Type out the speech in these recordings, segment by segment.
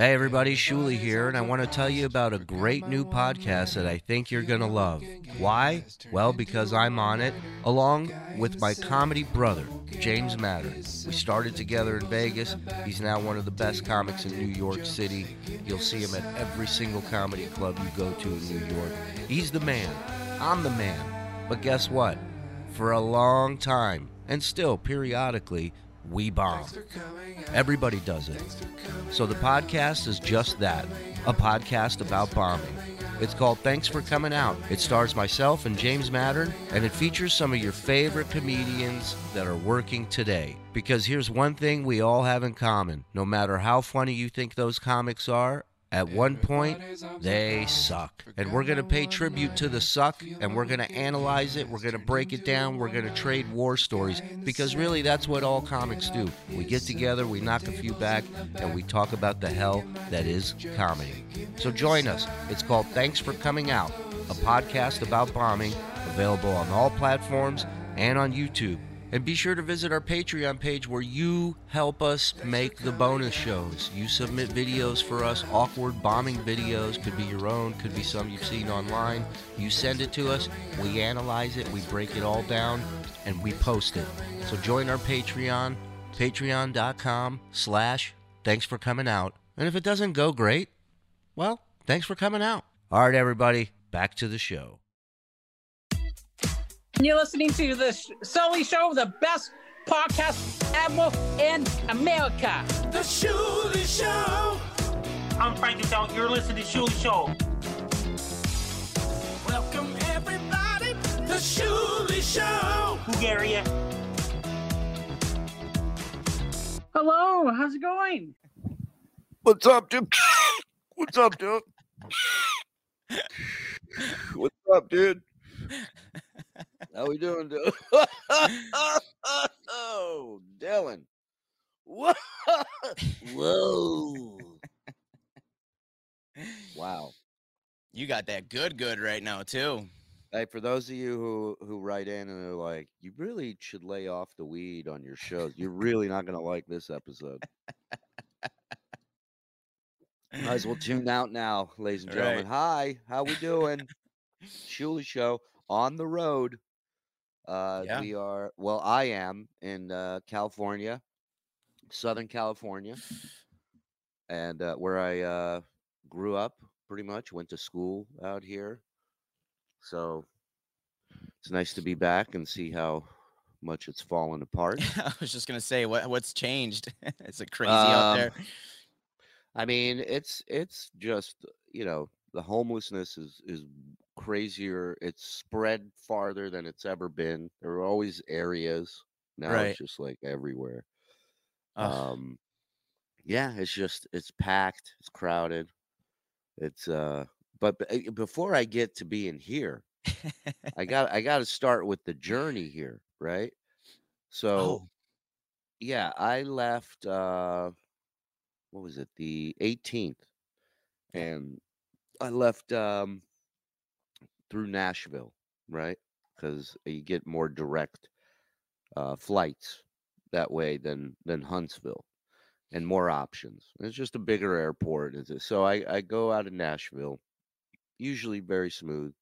Hey everybody, Shuli here, and I want to tell you about a great new podcast that I think you're going to love. Why? Well, because I'm on it, along with my comedy brother, James Mattern. We started together in Vegas. He's now one of the best comics in New York City. You'll see him at every single comedy club you go to in New York. He's the man. I'm the man. But guess what? For a long time, and still periodically, we bomb. Everybody does it. So the podcast is just that a podcast about bombing. It's called Thanks for Coming Out. It stars myself and James Mattern, and it features some of your favorite comedians that are working today. Because here's one thing we all have in common no matter how funny you think those comics are, at one point, they suck. And we're going to pay tribute to the suck and we're going to analyze it. We're going to break it down. We're going to trade war stories because really that's what all comics do. We get together, we knock a few back, and we talk about the hell that is comedy. So join us. It's called Thanks for Coming Out, a podcast about bombing, available on all platforms and on YouTube. And be sure to visit our Patreon page where you help us make the bonus shows. You submit videos for us, awkward bombing videos, could be your own, could be some you've seen online. You send it to us, we analyze it, we break it all down, and we post it. So join our Patreon, patreon.com slash thanks for coming out. And if it doesn't go great, well, thanks for coming out. All right, everybody, back to the show. You're listening to the Shuli Show, the best podcast ever in America. The Shuli Show. I'm Frank Adult. You're listening to Shuli Show. Welcome everybody. The Shuli Show. Bulgaria. Hello, how's it going? What's up, dude? What's up, dude? What's up, dude? How we doing, dude? oh, Dylan. Whoa. Whoa. Wow. You got that good, good right now too. Hey, for those of you who who write in and are like, you really should lay off the weed on your shows. You're really not gonna like this episode. Might as well tune out now, ladies and gentlemen. Hi, how we doing? Shuli Show on the road. Uh, Yeah. We are well. I am in uh, California, Southern California, and uh, where I uh, grew up. Pretty much went to school out here, so it's nice to be back and see how much it's fallen apart. I was just gonna say, what what's changed? Is it crazy out Um, there? I mean, it's it's just you know the homelessness is is crazier. It's spread farther than it's ever been. There are always areas now. Right. It's just like everywhere. Ugh. Um, yeah, it's just it's packed. It's crowded. It's uh, but b- uh, before I get to being here, I got I got to start with the journey here, right? So oh, yeah, I left uh what was it, the 18th. And I left um through Nashville, right? Cuz you get more direct uh flights that way than than Huntsville and more options. It's just a bigger airport. So I I go out of Nashville, usually very smooth.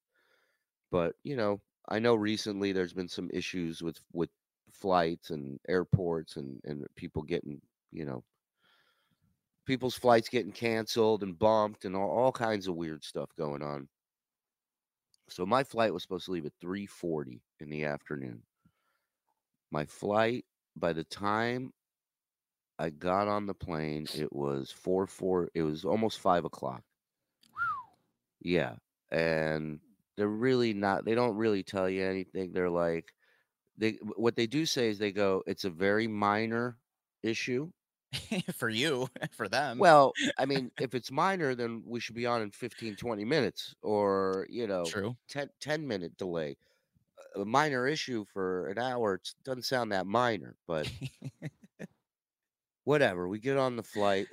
But, you know, I know recently there's been some issues with with flights and airports and and people getting, you know, people's flights getting canceled and bumped and all, all kinds of weird stuff going on. So my flight was supposed to leave at 3:40 in the afternoon. My flight, by the time I got on the plane, it was four four. It was almost five o'clock. Yeah, and they're really not. They don't really tell you anything. They're like, they what they do say is they go, it's a very minor issue. for you, for them. Well, I mean, if it's minor, then we should be on in 15, 20 minutes or, you know, true. 10, 10 minute delay. A minor issue for an hour it doesn't sound that minor, but whatever. We get on the flight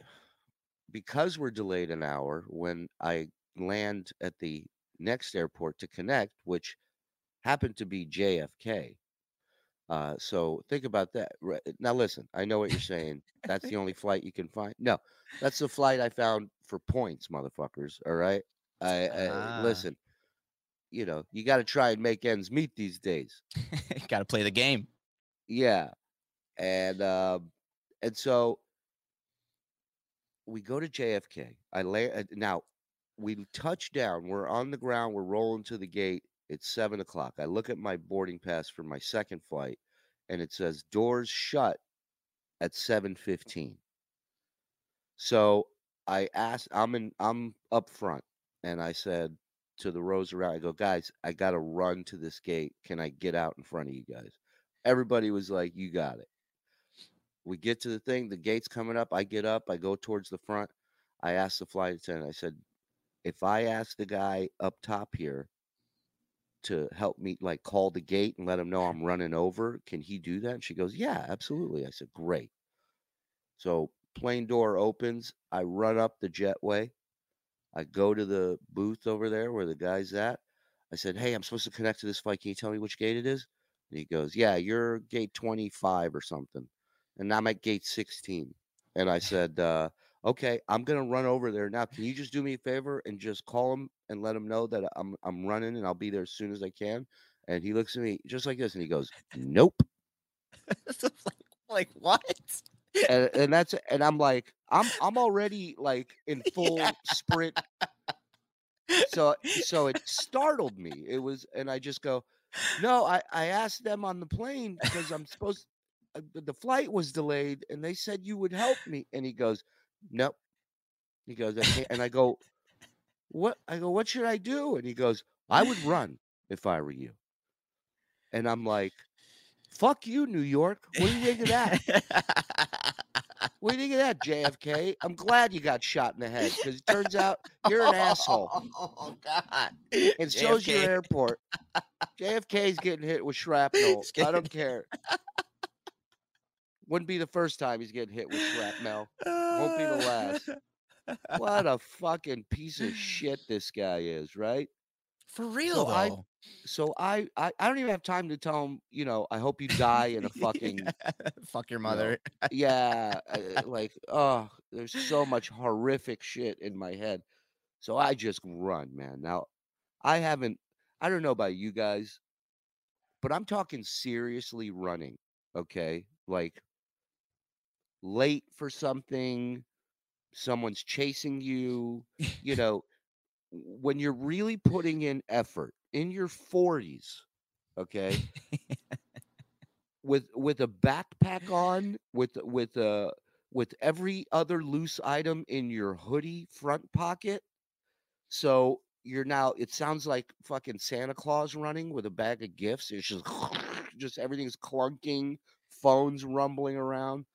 because we're delayed an hour when I land at the next airport to connect, which happened to be JFK. Uh, so think about that. Now, listen, I know what you're saying. That's the only flight you can find. No, that's the flight I found for points, motherfuckers. All right. I, I Ah. listen. You know, you got to try and make ends meet these days. Got to play the game. Yeah, and um, and so we go to JFK. I lay uh, now. We touch down. We're on the ground. We're rolling to the gate. It's seven o'clock. I look at my boarding pass for my second flight, and it says doors shut at seven fifteen. So I asked. I'm in. I'm up front, and I said to the rows around, I go, guys, I got to run to this gate. Can I get out in front of you guys? Everybody was like, you got it. We get to the thing, the gate's coming up. I get up, I go towards the front. I asked the flight attendant, I said, if I ask the guy up top here to help me, like call the gate and let him know I'm running over, can he do that? And she goes, yeah, absolutely. I said, great. So plane door opens. I run up the jetway. I go to the booth over there where the guy's at. I said, hey, I'm supposed to connect to this flight. Can you tell me which gate it is? And he goes, Yeah, you're gate 25 or something. And I'm at gate 16. And I said, uh, Okay, I'm gonna run over there now. Can you just do me a favor and just call him and let him know that I'm I'm running and I'll be there as soon as I can? And he looks at me just like this and he goes, Nope. like, like what? And, and that's and I'm like, I'm I'm already like in full Yeah. sprint. So so it startled me. It was and I just go, No, I, I asked them on the plane because I'm supposed uh, the- the flight was delayed and they said you would help me. And he goes, Nope. He goes, I can't. And I go, What? I go, What should I do? And he goes, I would run if I were you. And I'm like, Fuck you, New York. What do you think of that? What do you think of that, JFK? I'm glad you got shot in the head because it turns out you're an asshole. Oh God! And so's your airport. JFK's getting hit with shrapnel. I don't care. Wouldn't be the first time he's getting hit with shrapnel. Won't be the last. What a fucking piece of shit this guy is, right? For real So I- So I, I I don't even have time to tell him, you know, I hope you die in a fucking Fuck your know, mother. yeah, uh, like oh, there's so much horrific shit in my head. So I just run, man. Now, I haven't I don't know about you guys, but I'm talking seriously running, okay? Like late for something, someone's chasing you, you know, when you're really putting in effort in your 40s, okay? with with a backpack on with with uh with every other loose item in your hoodie front pocket so you're now it sounds like fucking santa claus running with a bag of gifts it's just just everything's clunking phones rumbling around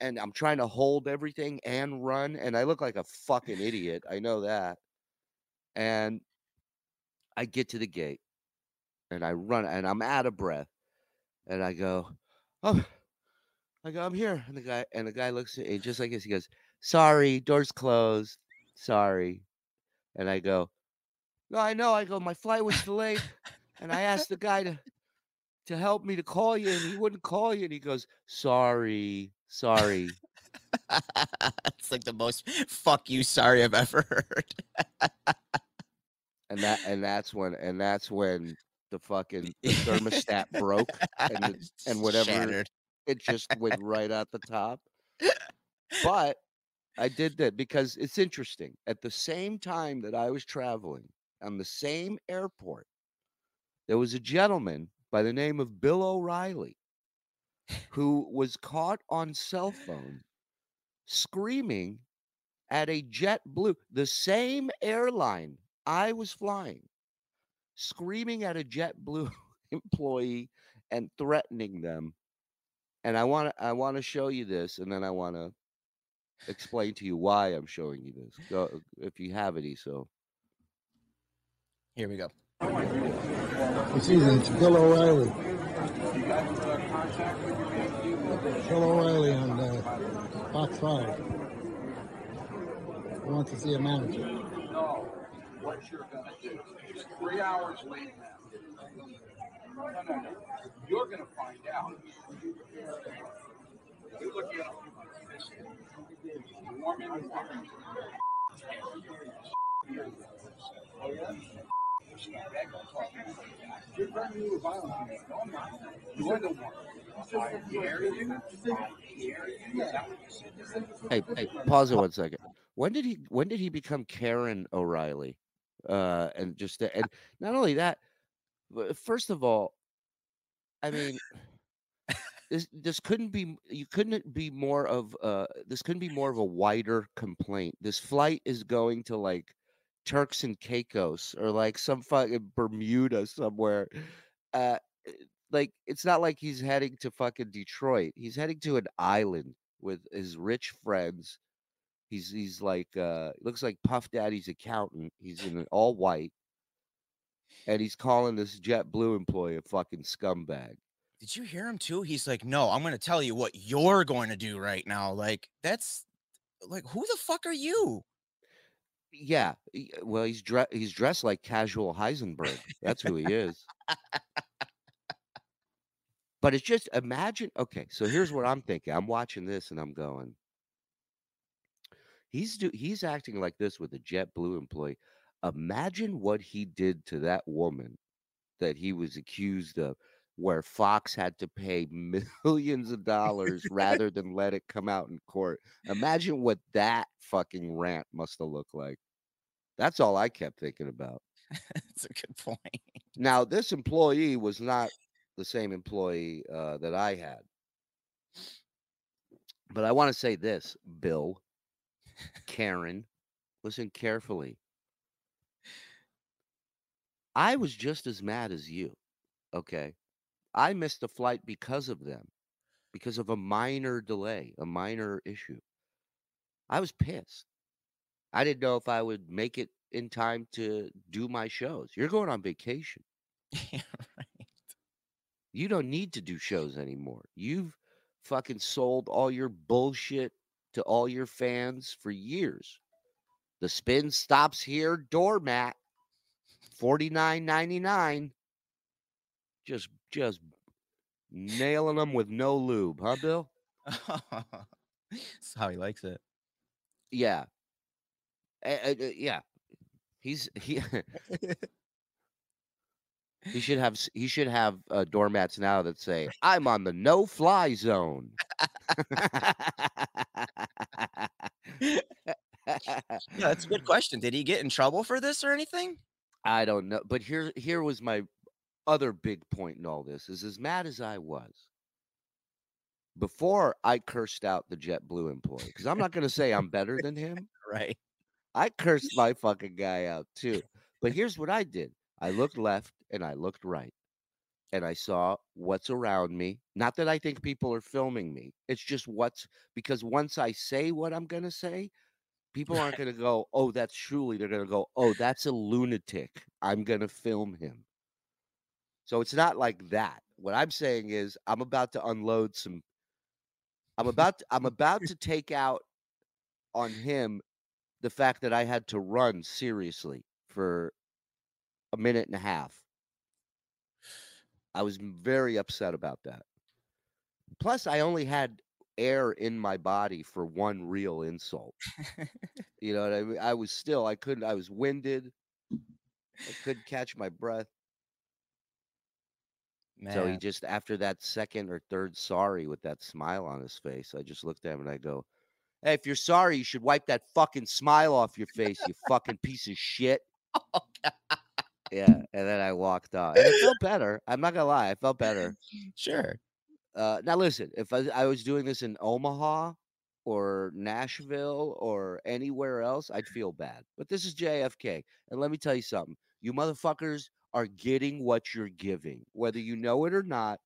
and i'm trying to hold everything and run and i look like a fucking idiot i know that and i get to the gate and i run and i'm out of breath and I go, oh, I go, I'm here. And the guy and the guy looks at me just like this. He goes, sorry, doors closed. Sorry. And I go, no, I know. I go, my flight was delayed, and I asked the guy to to help me to call you, and he wouldn't call you. And he goes, sorry, sorry. it's like the most fuck you sorry I've ever heard. And that and that's when and that's when the fucking the thermostat broke and the- and whatever Shattered. it just went right out the top. But I did that because it's interesting. At the same time that I was traveling on the same airport, there was a gentleman by the name of Bill O'Reilly who was caught on cell phone screaming at a JetBlue, the same airline I was flying, screaming at a JetBlue employee and threatening them and I want to I want to show you this, and then I want to explain to you why I'm showing you this. Go, if you have any, so Here we go. It's easy. It's Bill O'Reilly. Bill O'Reilly on uh, Fox 5. I want to see a manager. know what you're gonna do. It's three hours late now. No, no, no. You're going to find out. You're looking at Mormon, Mormon. Oh, yeah? You're threatening me with violence. No, I'm not. You're the one. Hey, hey, pause it one second. When did he? When did he become Karen O'Reilly? Uh, and just and not only that, but first of all, I mean, this this couldn't be. You couldn't be more of. Uh, this couldn't be more of a wider complaint. This flight is going to like Turks and Caicos or like some fucking Bermuda somewhere. Uh, like it's not like he's heading to fucking Detroit. He's heading to an island with his rich friends. He's he's like uh looks like Puff Daddy's accountant. He's in an all white. And he's calling this JetBlue employee a fucking scumbag. Did you hear him too? He's like, "No, I'm going to tell you what you're going to do right now." Like that's like who the fuck are you? Yeah, well, he's dressed he's dressed like casual Heisenberg. That's who he is. But it's just imagine. Okay, so here's what I'm thinking. I'm watching this and I'm going. He's do he's acting like this with a JetBlue employee. Imagine what he did to that woman that he was accused of, where Fox had to pay millions of dollars rather than let it come out in court. Imagine what that fucking rant must have looked like. That's all I kept thinking about. That's a good point. Now, this employee was not the same employee uh, that I had. But I want to say this, Bill, Karen, listen carefully. I was just as mad as you. Okay. I missed the flight because of them, because of a minor delay, a minor issue. I was pissed. I didn't know if I would make it in time to do my shows. You're going on vacation. yeah, right. You don't need to do shows anymore. You've fucking sold all your bullshit to all your fans for years. The spin stops here, doormat, forty nine ninety nine. Just just nailing them with no lube, huh, Bill? That's how he likes it. Yeah, a- a- yeah. He's he. He should have he should have uh, doormats now that say I'm on the no fly zone. Yeah, that's a good question. Did he get in trouble for this or anything? I don't know, but here here was my other big point in all this is as mad as I was before I cursed out the JetBlue employee because I'm not going to say I'm better than him. Right. I cursed my fucking guy out too. But here's what I did. I looked left and I looked right. And I saw what's around me. Not that I think people are filming me. It's just what's because once I say what I'm going to say, people aren't going to go, "Oh, that's Shuli." They're going to go, "Oh, that's a lunatic. I'm going to film him." So it's not like that. What I'm saying is I'm about to unload some I'm about to, I'm about to take out on him the fact that I had to run seriously for a minute and a half. I was very upset about that. Plus, I only had air in my body for one real insult. you know what I mean? I was still, I couldn't, I was winded. I couldn't catch my breath. So he just, after that second or third sorry with that smile on his face, I just looked at him and I go, Hey, if you're sorry, you should wipe that fucking smile off your face, you fucking piece of shit. Yeah. And then I walked off. And it felt better. I'm not to lie. I felt better. Sure. Uh, now, listen, if I, I was doing this in Omaha or Nashville or anywhere else, I'd feel bad. But this is JFK. And let me tell you something you motherfuckers are getting what you're giving, whether you know it or not.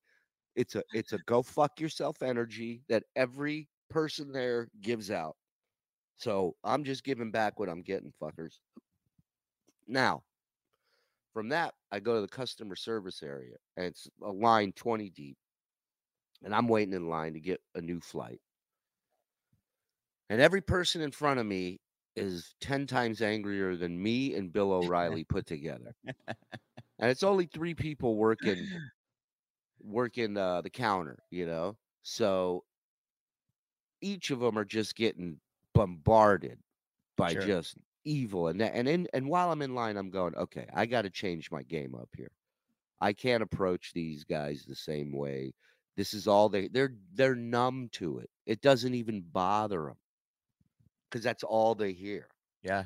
It's a it's a go fuck yourself energy that every person there gives out. So I'm just giving back what I'm getting, fuckers. Now, from that, I go to the customer service area, and it's a line 20 deep. And I'm waiting in line to get a new flight. And every person in front of me is 10 times angrier than me and Bill O'Reilly put together. and it's only three people working working uh, the counter, you know. So each of them are just getting bombarded by Sure. just evil, and that, and in, and while I'm in line, I'm going, okay, I got to change my game up here. I can't approach these guys the same way. This is all they they're they're numb to it. It doesn't even bother them because that's all they hear. Yeah.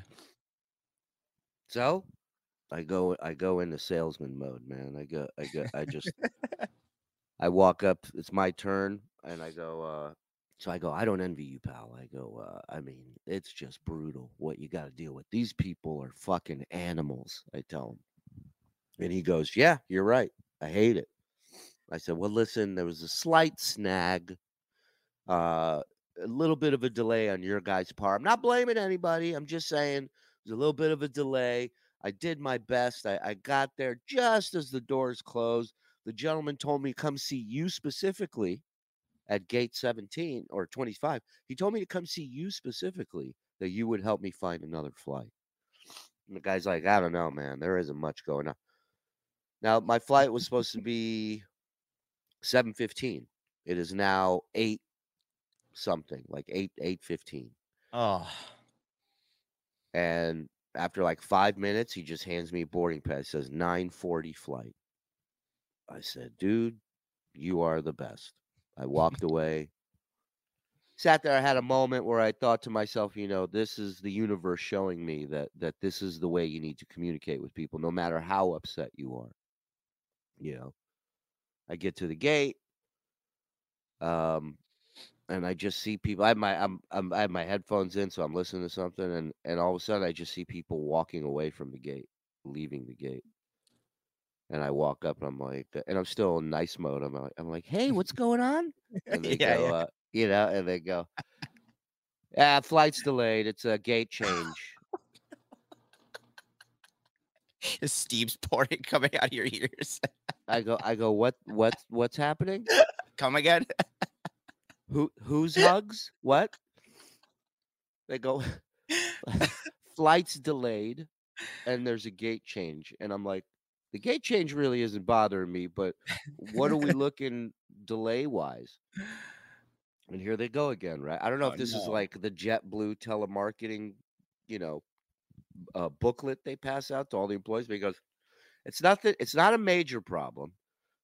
So I go I go into salesman mode, man. I go I go I just I walk up, it's my turn, and I go, uh so I go, I don't envy you, pal. I go, uh, I mean, it's just brutal what you gotta deal with. These people are fucking animals, I tell him. And he goes, Yeah, you're right. I hate it. I said, Well, listen, there was a slight snag, uh, a little bit of a delay on your guys' part. I'm not blaming anybody. I'm just saying there's a little bit of a delay. I did my best. I, I got there just as the doors closed. The gentleman told me come see you specifically at gate 17 or 25. He told me to come see you specifically that you would help me find another flight. And the guy's like, I don't know, man. There isn't much going on. Now, my flight was supposed to be 7:15. It is now 8 something, like 8 8:15. Oh. And after like five minutes, he just hands me a boarding pass. Says 940 flight. I said, dude, you are the best. I walked away. Sat there, I had a moment where I thought to myself, you know, this is the universe showing me that that this is the way you need to communicate with people, no matter how upset you are. You know. I get to the gate. Um and I just see people. I have my I'm, I'm I have my headphones in, so I'm listening to something, and and all of a sudden I just see people walking away from the gate, leaving the gate. And I walk up, and I'm like, and I'm still in nice mode. I'm like, I'm like, hey, what's going on? And they Yeah, go, yeah. Uh, you know, and they go, yeah, flight's delayed. It's a gate change. Is Steve's pouring coming out of your ears? I go, I go, what, what, what's happening? Come again? Who, whose hugs? What? They go, flight's delayed, and there's a gate change, and I'm like, the gate change really isn't bothering me, but what are we looking delay wise? And here they go again, right? I don't know Oh, if this is like the JetBlue telemarketing, you know, uh, booklet they pass out to all the employees because it's nothing. It's not a major problem.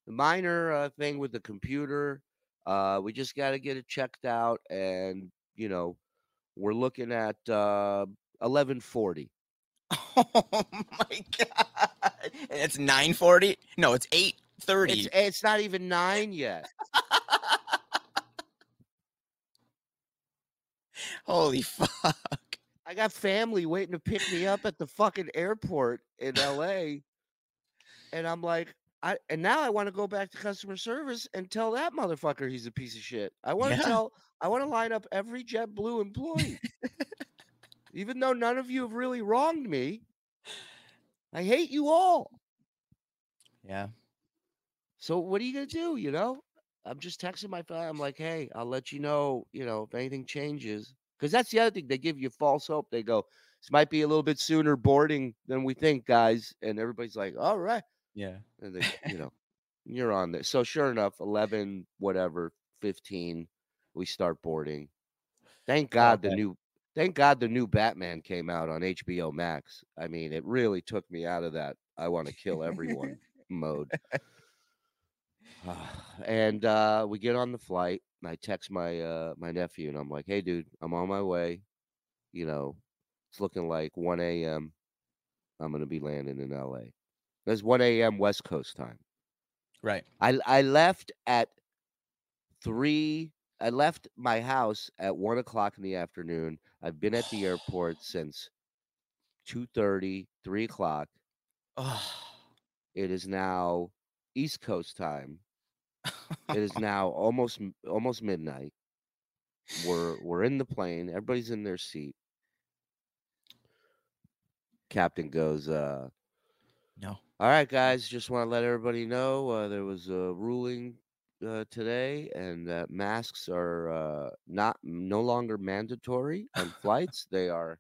The minor uh, thing with the computer, uh, we just got to get it checked out, and you know, we're looking at uh, eleven forty. Oh my god! It's nine forty. No, it's eight thirty. It's it's not even nine yet. Holy fuck! I got family waiting to pick me up at the fucking airport in LA. And I'm like, I and now I want to go back to customer service and tell that motherfucker he's a piece of shit. I want to Yeah. tell I want to line up every JetBlue employee. Even though none of you have really wronged me. I hate you all. Yeah. So what are you gonna do? You know, I'm just texting my family. I'm like, hey, I'll let you know. You know, if anything changes, because that's the other thing. They give you false hope. They go, this might be a little bit sooner boarding than we think, guys. And everybody's like, all right. Yeah. And they, you know, you're on there. So sure enough, 11, whatever, 15, we start boarding. Thank God the new. Thank God the new Batman came out on HBO Max. I mean, it really took me out of that. I want to kill everyone mode. and uh, we get on the flight. And I text my uh, my nephew, and I'm like, "Hey, dude, I'm on my way. You know, it's looking like 1 a.m. I'm gonna be landing in LA. That's 1 a.m. West Coast time. Right. I I left at three. I left my house at one o'clock in the afternoon. I've been at the airport since 2:30, 3 o'clock. Oh. It is now East Coast time. It is now almost almost midnight. We're we're in the plane. Everybody's in their seat. Captain goes, uh, no. All right, guys. Just want to let everybody know uh, there was a ruling uh, today, and that masks are uh, not no longer mandatory on flights. They are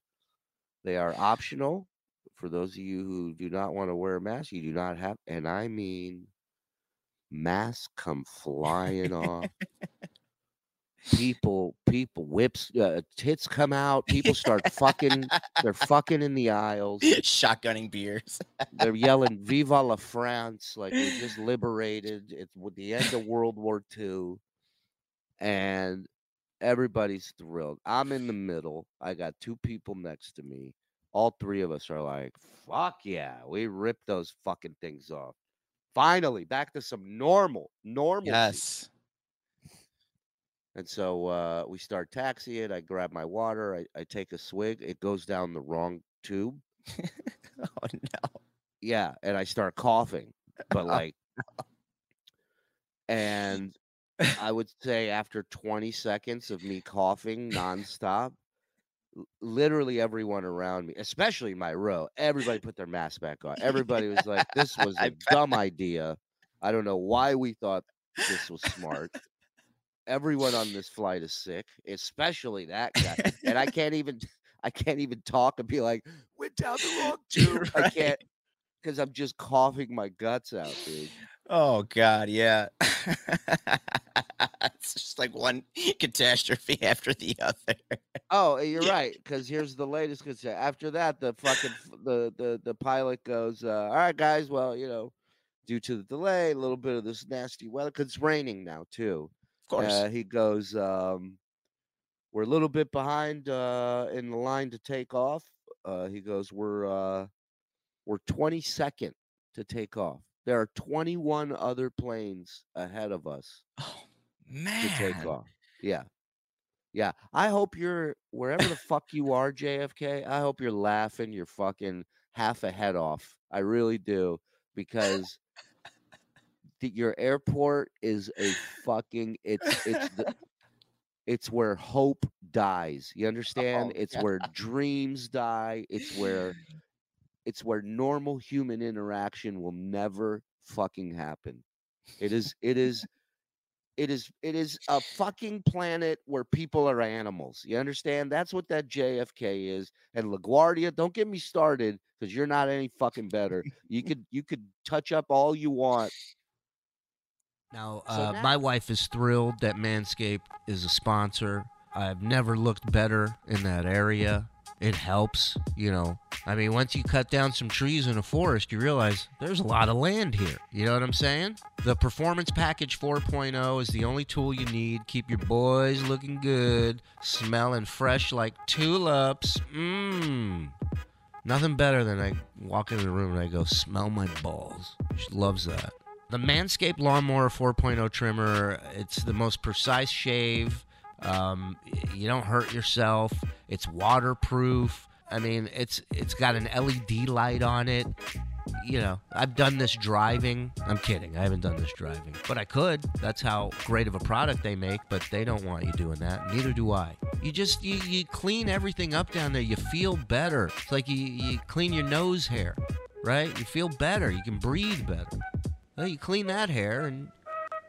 they are optional for those of you who do not want to wear a mask. You do not have, and I mean masks come flying off. People, people, whips, uh, tits come out. People start fucking. They're fucking in the aisles. Shotgunning beers. They're yelling "Viva la France!" like we just liberated. It's with the end of World War II, and everybody's thrilled. I'm in the middle. I got two people next to me. All three of us are like, "Fuck yeah!" We ripped those fucking things off. Finally, back to some normal, normal. Yes. And so uh, we start taxiing. I grab my water. I, I take a swig. It goes down the wrong tube. Oh no. Yeah, and I start coughing, but like, and I would say after 20 seconds of me coughing nonstop, literally everyone around me, especially my row, everybody put their mask back on. Everybody was like, "This was a dumb idea. I don't know why we thought this was smart." Everyone on this flight is sick, especially that guy, and I can't even, I can't even talk and be like, "Went down the wrong tube." I can't because I'm just coughing my guts out, dude. Oh god, yeah. it's just like one catastrophe after the other. Oh, you're right. Because here's the latest. Cause after that, the fucking the the the pilot goes, uh, "All right, guys. Well, you know, due to the delay, a little bit of this nasty weather, cause it's raining now too." Of course. Uh, he goes, um, "We're a little bit behind uh, in the line to take off." Uh, he goes, "We're uh, we're 22nd to take off. There are 21 other planes ahead of us." oh to take off. Yeah. Yeah. I hope you're wherever the fuck you are, JFK. I hope you're laughing your fucking half a head off. I really do. Because the, your airport is a fucking it's it's the, it's where hope dies. You understand? Oh, it's where dreams die. It's where it's where normal human interaction will never fucking happen. It is it is it is it is a fucking planet where people are animals. You understand? That's what that JFK is. And LaGuardia, don't get me started because you're not any fucking better. You could you could touch up all you want. Now, So uh, now- my wife is thrilled that Manscaped is a sponsor. I've never looked better in that area. It helps, you know. I mean, once you cut down some trees in a forest, you realize there's a lot of land here. You know what I'm saying? The Performance Package 4.0 is the only tool you need. Keep your boys looking good, smelling fresh like tulips. Mmm. Nothing better than I walk into the room and I go, smell my balls. She loves that. The Manscaped Lawnmower 4.0 trimmer, it's the most precise shave. Um, you don't hurt yourself. It's waterproof. I mean, it's it's got an LED light on it. You know, I've done this driving. I'm kidding. I haven't done this driving, but I could. That's how great of a product they make, but they don't want you doing that. Neither do I. You just you, you clean everything up down there. You feel better. It's like you, you clean your nose hair, right? You feel better. You can breathe better. Well, you clean that hair and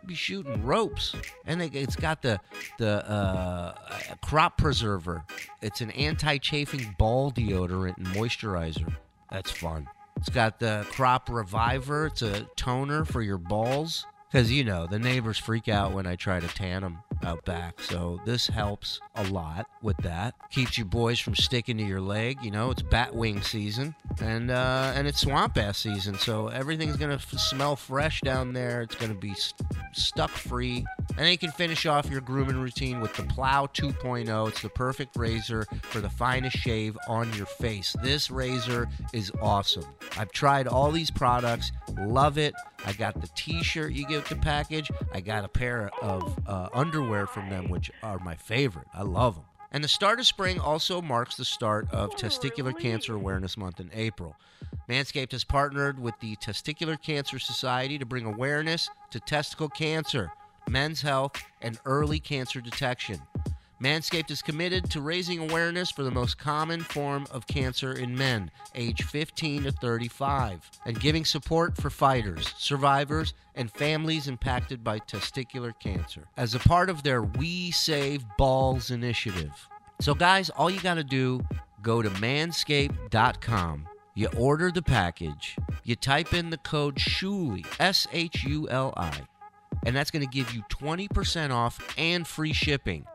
be shooting ropes. And they, it's got the the uh, crop preserver. It's an anti-chafing ball deodorant and moisturizer. That's fun. It's got the crop reviver. It's a toner for your balls. Because, you know, the neighbors freak out when I try to tan them out back. So this helps a lot with that. Keeps you boys from sticking to your leg. You know, it's bat wing season. And uh, and it's swamp ass season. So everything's to f- smell fresh down there. It's to be st- stuck free. And then you can finish off your grooming routine with the Plow 2.0. It's the perfect razor for the finest shave on your face. This razor is awesome. I've tried all these products, love it. I got the t-shirt you get the package. I got a pair of uh, underwear from them, which are my favorite. I love them. And the start of spring also marks the start of Testicular Cancer Awareness Month in April. Manscaped has partnered with the Testicular Cancer Society to bring awareness to testicle cancer, men's health, and early cancer detection. Manscaped is committed to raising awareness for the most common form of cancer in men, age 15 to 35, and giving support for fighters, survivors, and families impacted by testicular cancer as a part of their We Save Balls initiative. So, guys, all you got to do, go to manscaped.com. You order the package, you type in the code SHULI, S H U L I, and that's going to give you 20% off and free shipping.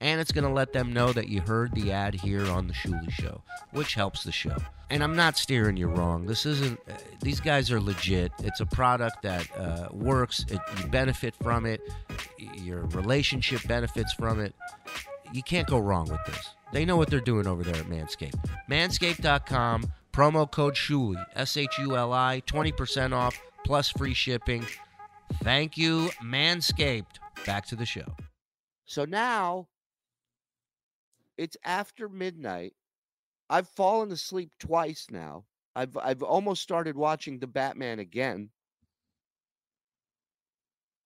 And it's going to let them know that you heard the ad here on the Shuli Show, which helps the show. And I'm not steering you wrong. This isn't, uh, these guys are legit. It's a product that uh, works, it, you benefit from it, your relationship benefits from it. You can't go wrong with this. They know what they're doing over there at Manscaped. Manscaped.com, promo code Shuli, S H U L I, 20% off plus free shipping. Thank you, Manscaped. Back to the show. So now it's after midnight. I've fallen asleep twice now. I've I've almost started watching the Batman again.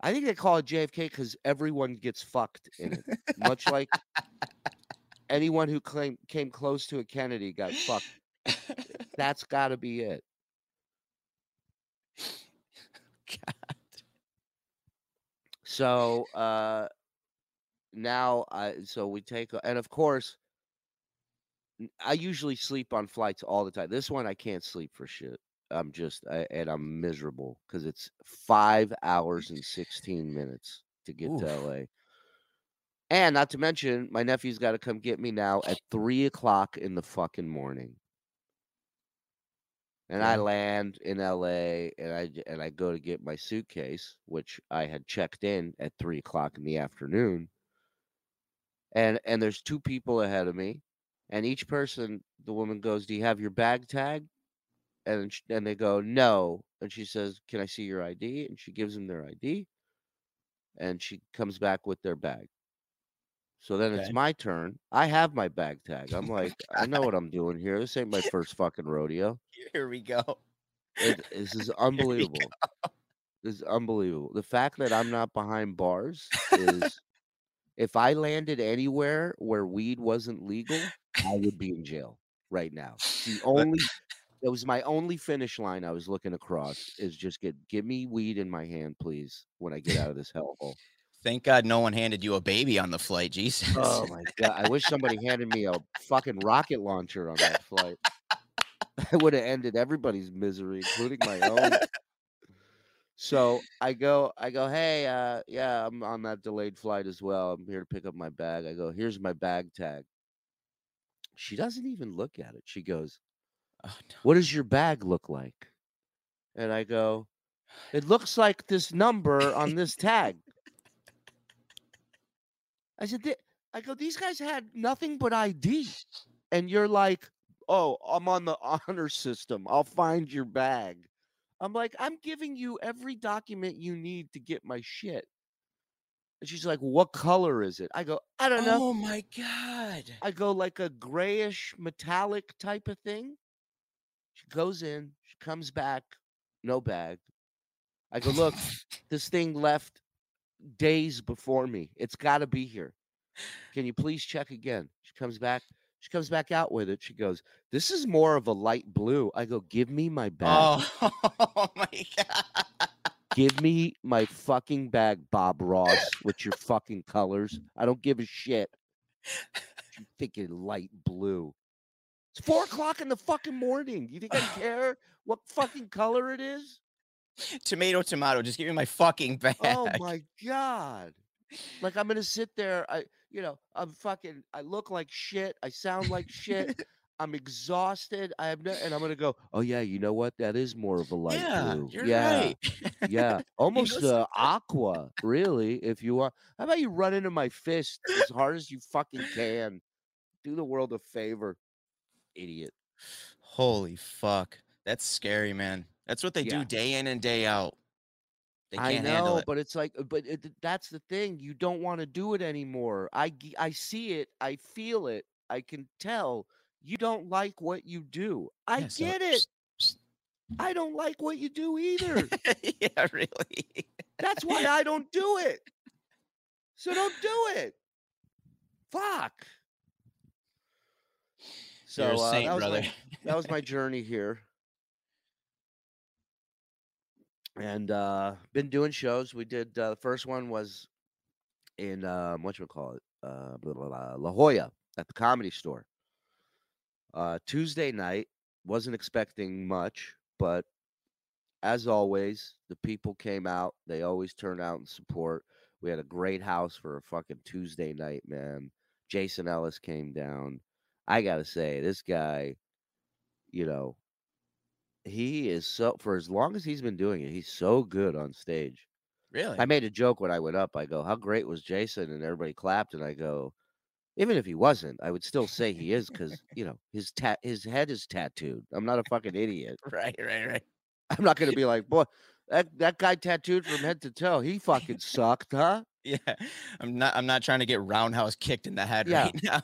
I think they call it JFK because everyone gets fucked in it, much like anyone who claim, came close to a Kennedy got fucked. That's got to be it. So uh now I so we take and of course I usually sleep on flights all the time. This one I can't sleep for shit. I'm just I, and I'm miserable because it's five hours and sixteen minutes to get to LA. And not to mention, my nephew's got to come get me now at three o'clock in the fucking morning. And I land in LA and I and I go to get my suitcase, which I had checked in at three o'clock in the afternoon. And and there's two people ahead of me, and each person, the woman goes, "Do you have your bag tag?" And then and they go, "No." And she says, "Can I see your ID?" And she gives them their ID, and she comes back with their bag. So then it's my turn. I have my bag tag. I'm like, I know what I'm doing here. This ain't my first fucking rodeo. Here we go. It, this is unbelievable. This is unbelievable. The fact that I'm not behind bars is if I landed anywhere where weed wasn't legal, I would be in jail right now. The only that was my only finish line I was looking across is just get give me weed in my hand, please, when I get out of this hellhole. Thank God no one handed you a baby on the flight. Jesus. Oh my god! I wish somebody handed me a fucking rocket launcher on that flight. I would have ended everybody's misery, including my own. So I go, I go, hey, uh, yeah, I'm on that delayed flight as well. I'm here to pick up my bag. I go, here's my bag tag. She doesn't even look at it. She goes, Oh, no. what does your bag look like? And I go, it looks like this number on this tag. I said, I go, these guys had nothing but ID. And you're like, oh, I'm on the honor system. I'll find your bag. I'm like, I'm giving you every document you need to get my shit. And she's like, what color is it? I go, I don't know. Oh my God. I go like a grayish metallic type of thing. She goes in, she comes back, no bag. I go, look, this thing left days before me. It's got to be here. Can you please check again? She comes back. She comes back out with it. She goes, This is more of a light blue. I go, Give me my bag. Oh, oh my God. Give me my fucking bag, Bob Ross, with your fucking colors. I don't give a shit. You think it's light blue. It's four o'clock in the fucking morning. You think I care what fucking color it is? Tomato, tomato. Just give me my fucking bag. Oh my god. Like I'm gonna sit there. I you know, I'm fucking I look like shit. I sound like shit. I'm exhausted. I have no and I'm gonna go, oh yeah, you know what? That is more of a light yeah, blue. you're yeah. right. Yeah. Almost uh, aqua, really, if you want. How about you run into my fist as hard as you fucking can? Do the world a favor. Idiot. Holy fuck. That's scary, man. That's what they Yeah. do day in and day out. They I know, handle it. but it's like, but it, that's the thing. You don't want to do it anymore. I I see it. I feel it. I can tell you don't like what you do. I Yeah, so- get it. I don't like what you do either. yeah, really. That's why I don't do it. So don't do it. Fuck. So You're a uh, that was brother. my that was my journey here. And uh been doing shows. We did uh, the first one was in um what you call it? Uh blah, blah, blah, La Jolla at the comedy store. Uh Tuesday night. Wasn't expecting much, but as always, the people came out. They always turn out and support. We had a great house for a fucking Tuesday night, man. Jason Ellis came down. I gotta say, this guy, you know, he is so for as long as he's been doing it, he's so good on stage. Really? I made a joke when I went up. I go, "How great was Jason?" And everybody clapped. And I go, "Even if he wasn't, I would still say he is because you know his tat his head is tattooed. I'm not a fucking idiot. right, right, right. I'm not gonna be like, boy, that that guy tattooed from head to toe. He fucking sucked, huh? Yeah. I'm not I'm not trying to get roundhouse kicked in the head Yeah. right now.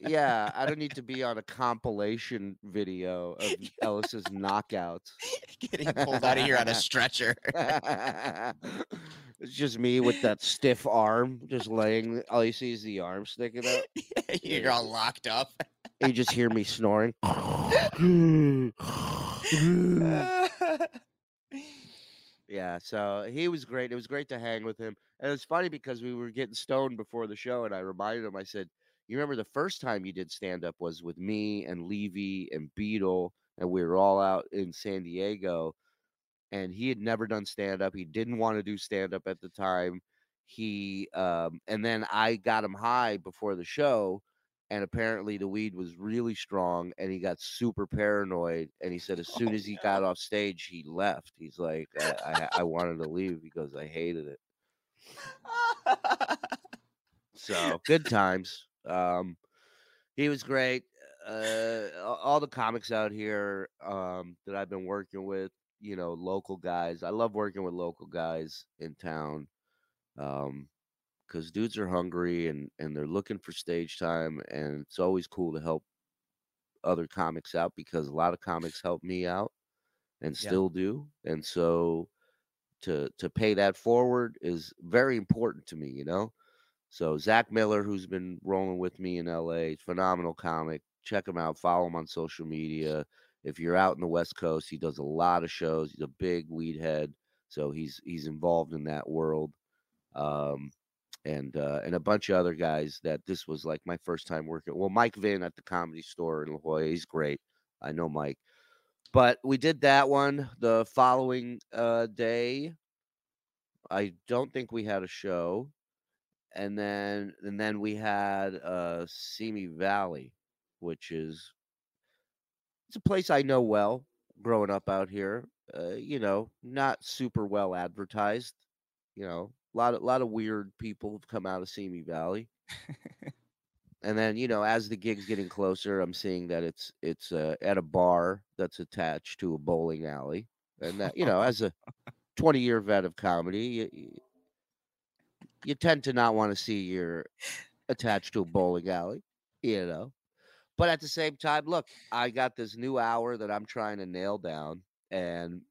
Yeah, I don't need to be on a compilation video of Ellis's knockouts. Getting pulled out of here on a stretcher. it's just me with that stiff arm, just laying. All you see is the arm sticking out. You're all locked up. And you just hear me snoring. Yeah, so he was great. It was great to hang with him. And it's funny because we were getting stoned before the show, and I reminded him, I said, You remember the first time you did stand up was with me and Levy and Beetle, and we were all out in San Diego. And he had never done stand up. He didn't want to do stand up at the time. He, um, and then I got him high before the show, and apparently the weed was really strong and he got super paranoid and he said as soon as he got off stage he left. He's like I, I, I wanted to leave because i hated it. So good times. Um he was great uh all the comics out here um that i've been working with you know local guys i love working with local guys in town. Um because dudes are hungry and and they're looking for stage time and it's always cool to help other comics out because a lot of comics help me out and Yeah. still do and so to to pay that forward is very important to me you know? So zach miller who's been rolling with me in la phenomenal comic check him out follow him on social media. If you're out in the west coast he does a lot of shows he's a big weed head so he's he's involved in that world. Um and uh, and a bunch of other guys that this was like my first time working. Well, Mike Vin at the Comedy Store in La Jolla, he's great. I know Mike, but we did that one the following uh, day. I don't think we had a show, and then and then we had uh, Simi Valley, which is it's a place I know well. Growing up out here, uh, you know, not super well advertised. You know, a lot of lot of weird people have come out of Simi Valley. and then you know, as the gig's getting closer, I'm seeing that it's it's uh, at a bar that's attached to a bowling alley, and that you know, as a 20 year vet of comedy, you, you, you tend to not want to see you're attached to a bowling alley, you know. But at the same time, look, I got this new hour that I'm trying to nail down, and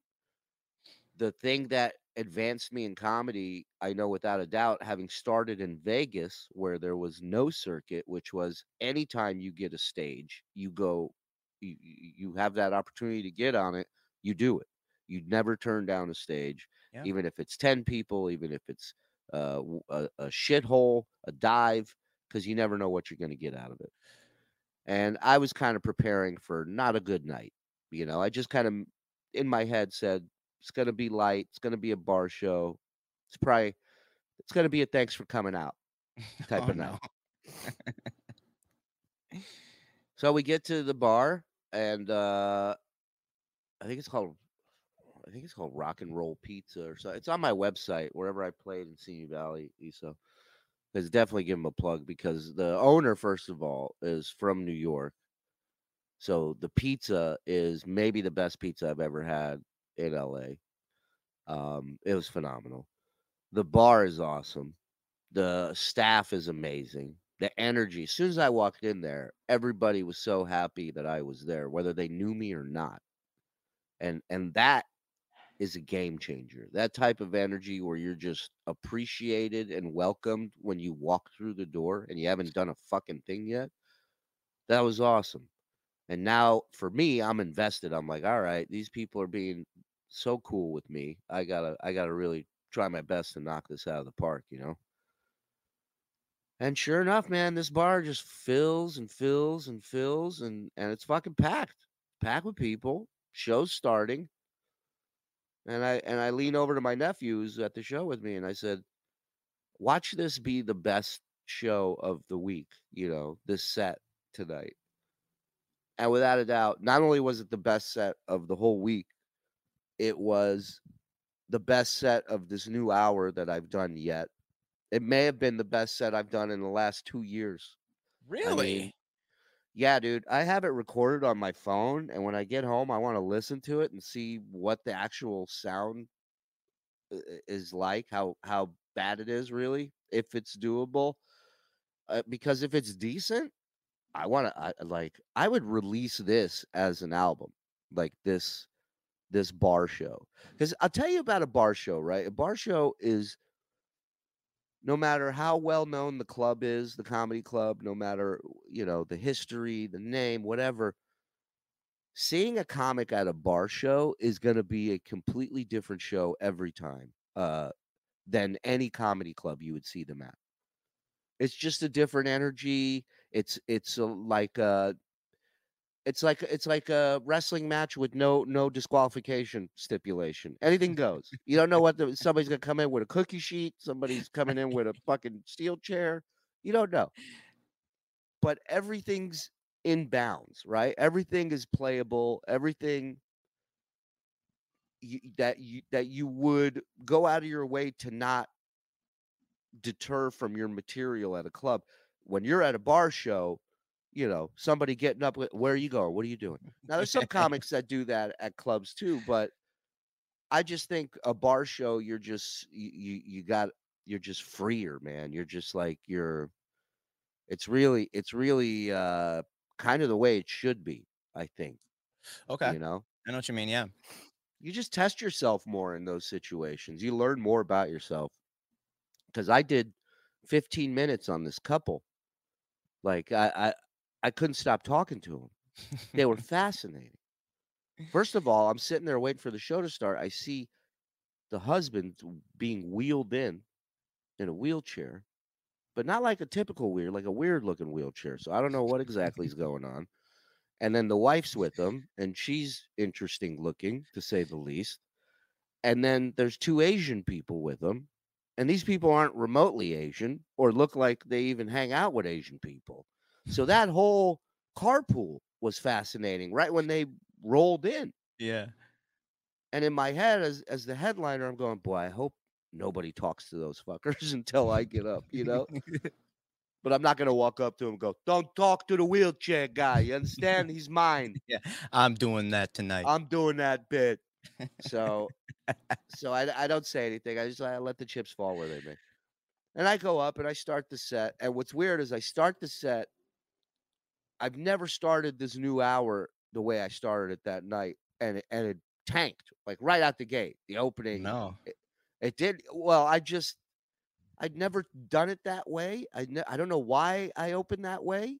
the thing that advanced me in comedy, I know without a doubt, having started in Vegas where there was no circuit, which was anytime you get a stage, you go, you, you have that opportunity to get on it, you do it. You never turn down a stage, Yeah. even if it's 10 people, even if it's uh, a, a shithole, a dive, because you never know what you're going to get out of it. And I was kind of preparing for not a good night. You know, I just kind of in my head said, it's going to be light. It's going to be a bar show. It's probably, it's going to be a thanks for coming out type Oh, of night. no. So we get to the bar, and uh, I think it's called, I think it's called Rock and Roll Pizza or so. It's on my website wherever I played in Simi Valley. So, let's definitely give him a plug because the owner, first of all, is from New York. So the pizza is maybe the best pizza I've ever had in LA. Um, it was phenomenal. The bar is awesome. The staff is amazing. The energy. As soon as I walked in there, everybody was so happy that I was there, whether they knew me or not. And and that is a game changer. That type of energy where you're just appreciated and welcomed when you walk through the door and you haven't done a fucking thing yet. That was awesome. And now for me, I'm invested. I'm like, all right, these people are being so cool with me. I gotta I gotta really try my best to knock this out of the park, you know. And sure enough, man, this bar just fills and fills and fills and and it's fucking packed. Packed with people. Show's starting. And I and I lean over to my nephew who's at the show with me, and I said, "Watch this be the best show of the week. You know, this set tonight." And without a doubt, not only was it the best set of the whole week, it was the best set of this new hour that I've done yet. It may have been the best set I've done in the last two years. Really? mean, Yeah, dude. I have it recorded on my phone, and when I get home, I want to listen to it and see what the actual sound i- i- is like, how how bad it is, really, if it's doable. Uh, because if it's decent, I want to like I would release this as an album, like this this bar show. Because I'll tell you about a bar show, right? A bar show is no matter how well known the club is, the comedy club, no matter you know the history, the name, whatever. Seeing a comic at a bar show is going to be a completely different show every time uh, than any comedy club you would see them at. It's just a different energy. It's it's a, like a it's like it's like a wrestling match with no no disqualification stipulation. Anything goes. You don't know what the, somebody's gonna come in with a cookie sheet. Somebody's coming in with a fucking steel chair. You don't know. But everything's in bounds, right? Everything is playable. Everything you, that you that you would go out of your way to not deter from your material at a club. When you're at a bar show, you know, somebody getting up, with, where are you going? What are you doing? Now, there's some comics that do that at clubs too, but I just think a bar show, you're just, you, you, you got, you're just freer, man. You're just like, you're, it's really, it's really uh kind of the way it should be, I think. Okay. You know, I know what you mean. Yeah. you just test yourself more in those situations. You learn more about yourself. Because I did 15 minutes on this couple. Like I, I, couldn't stop talking to them. They were fascinating. First of all, I'm sitting there waiting for the show to start. I see the husband being wheeled in in a wheelchair, but not like a typical weird, like a weird looking wheelchair. So I don't know what exactly is going on. And then the wife's with them, and she's interesting looking to say the least. And then there's two Asian people with them, and these people aren't remotely Asian or look like they even hang out with Asian people. So that whole carpool was fascinating right when they rolled in. Yeah. And in my head, as as the headliner, I'm going, boy, I hope nobody talks to those fuckers until I get up, you know. but I'm not gonna walk up to him and go, "Don't talk to the wheelchair guy." You understand? He's mine. Yeah. I'm doing that tonight. I'm doing that bit. So, so I I don't say anything. I just I let the chips fall where they may. And I go up and I start the set. And what's weird is I start the set. I've never started this new hour the way I started it that night, and it, and it tanked like right out the gate. The opening, no. it did well. I just I'd never done it that way. I ne- I don't know why I opened that way,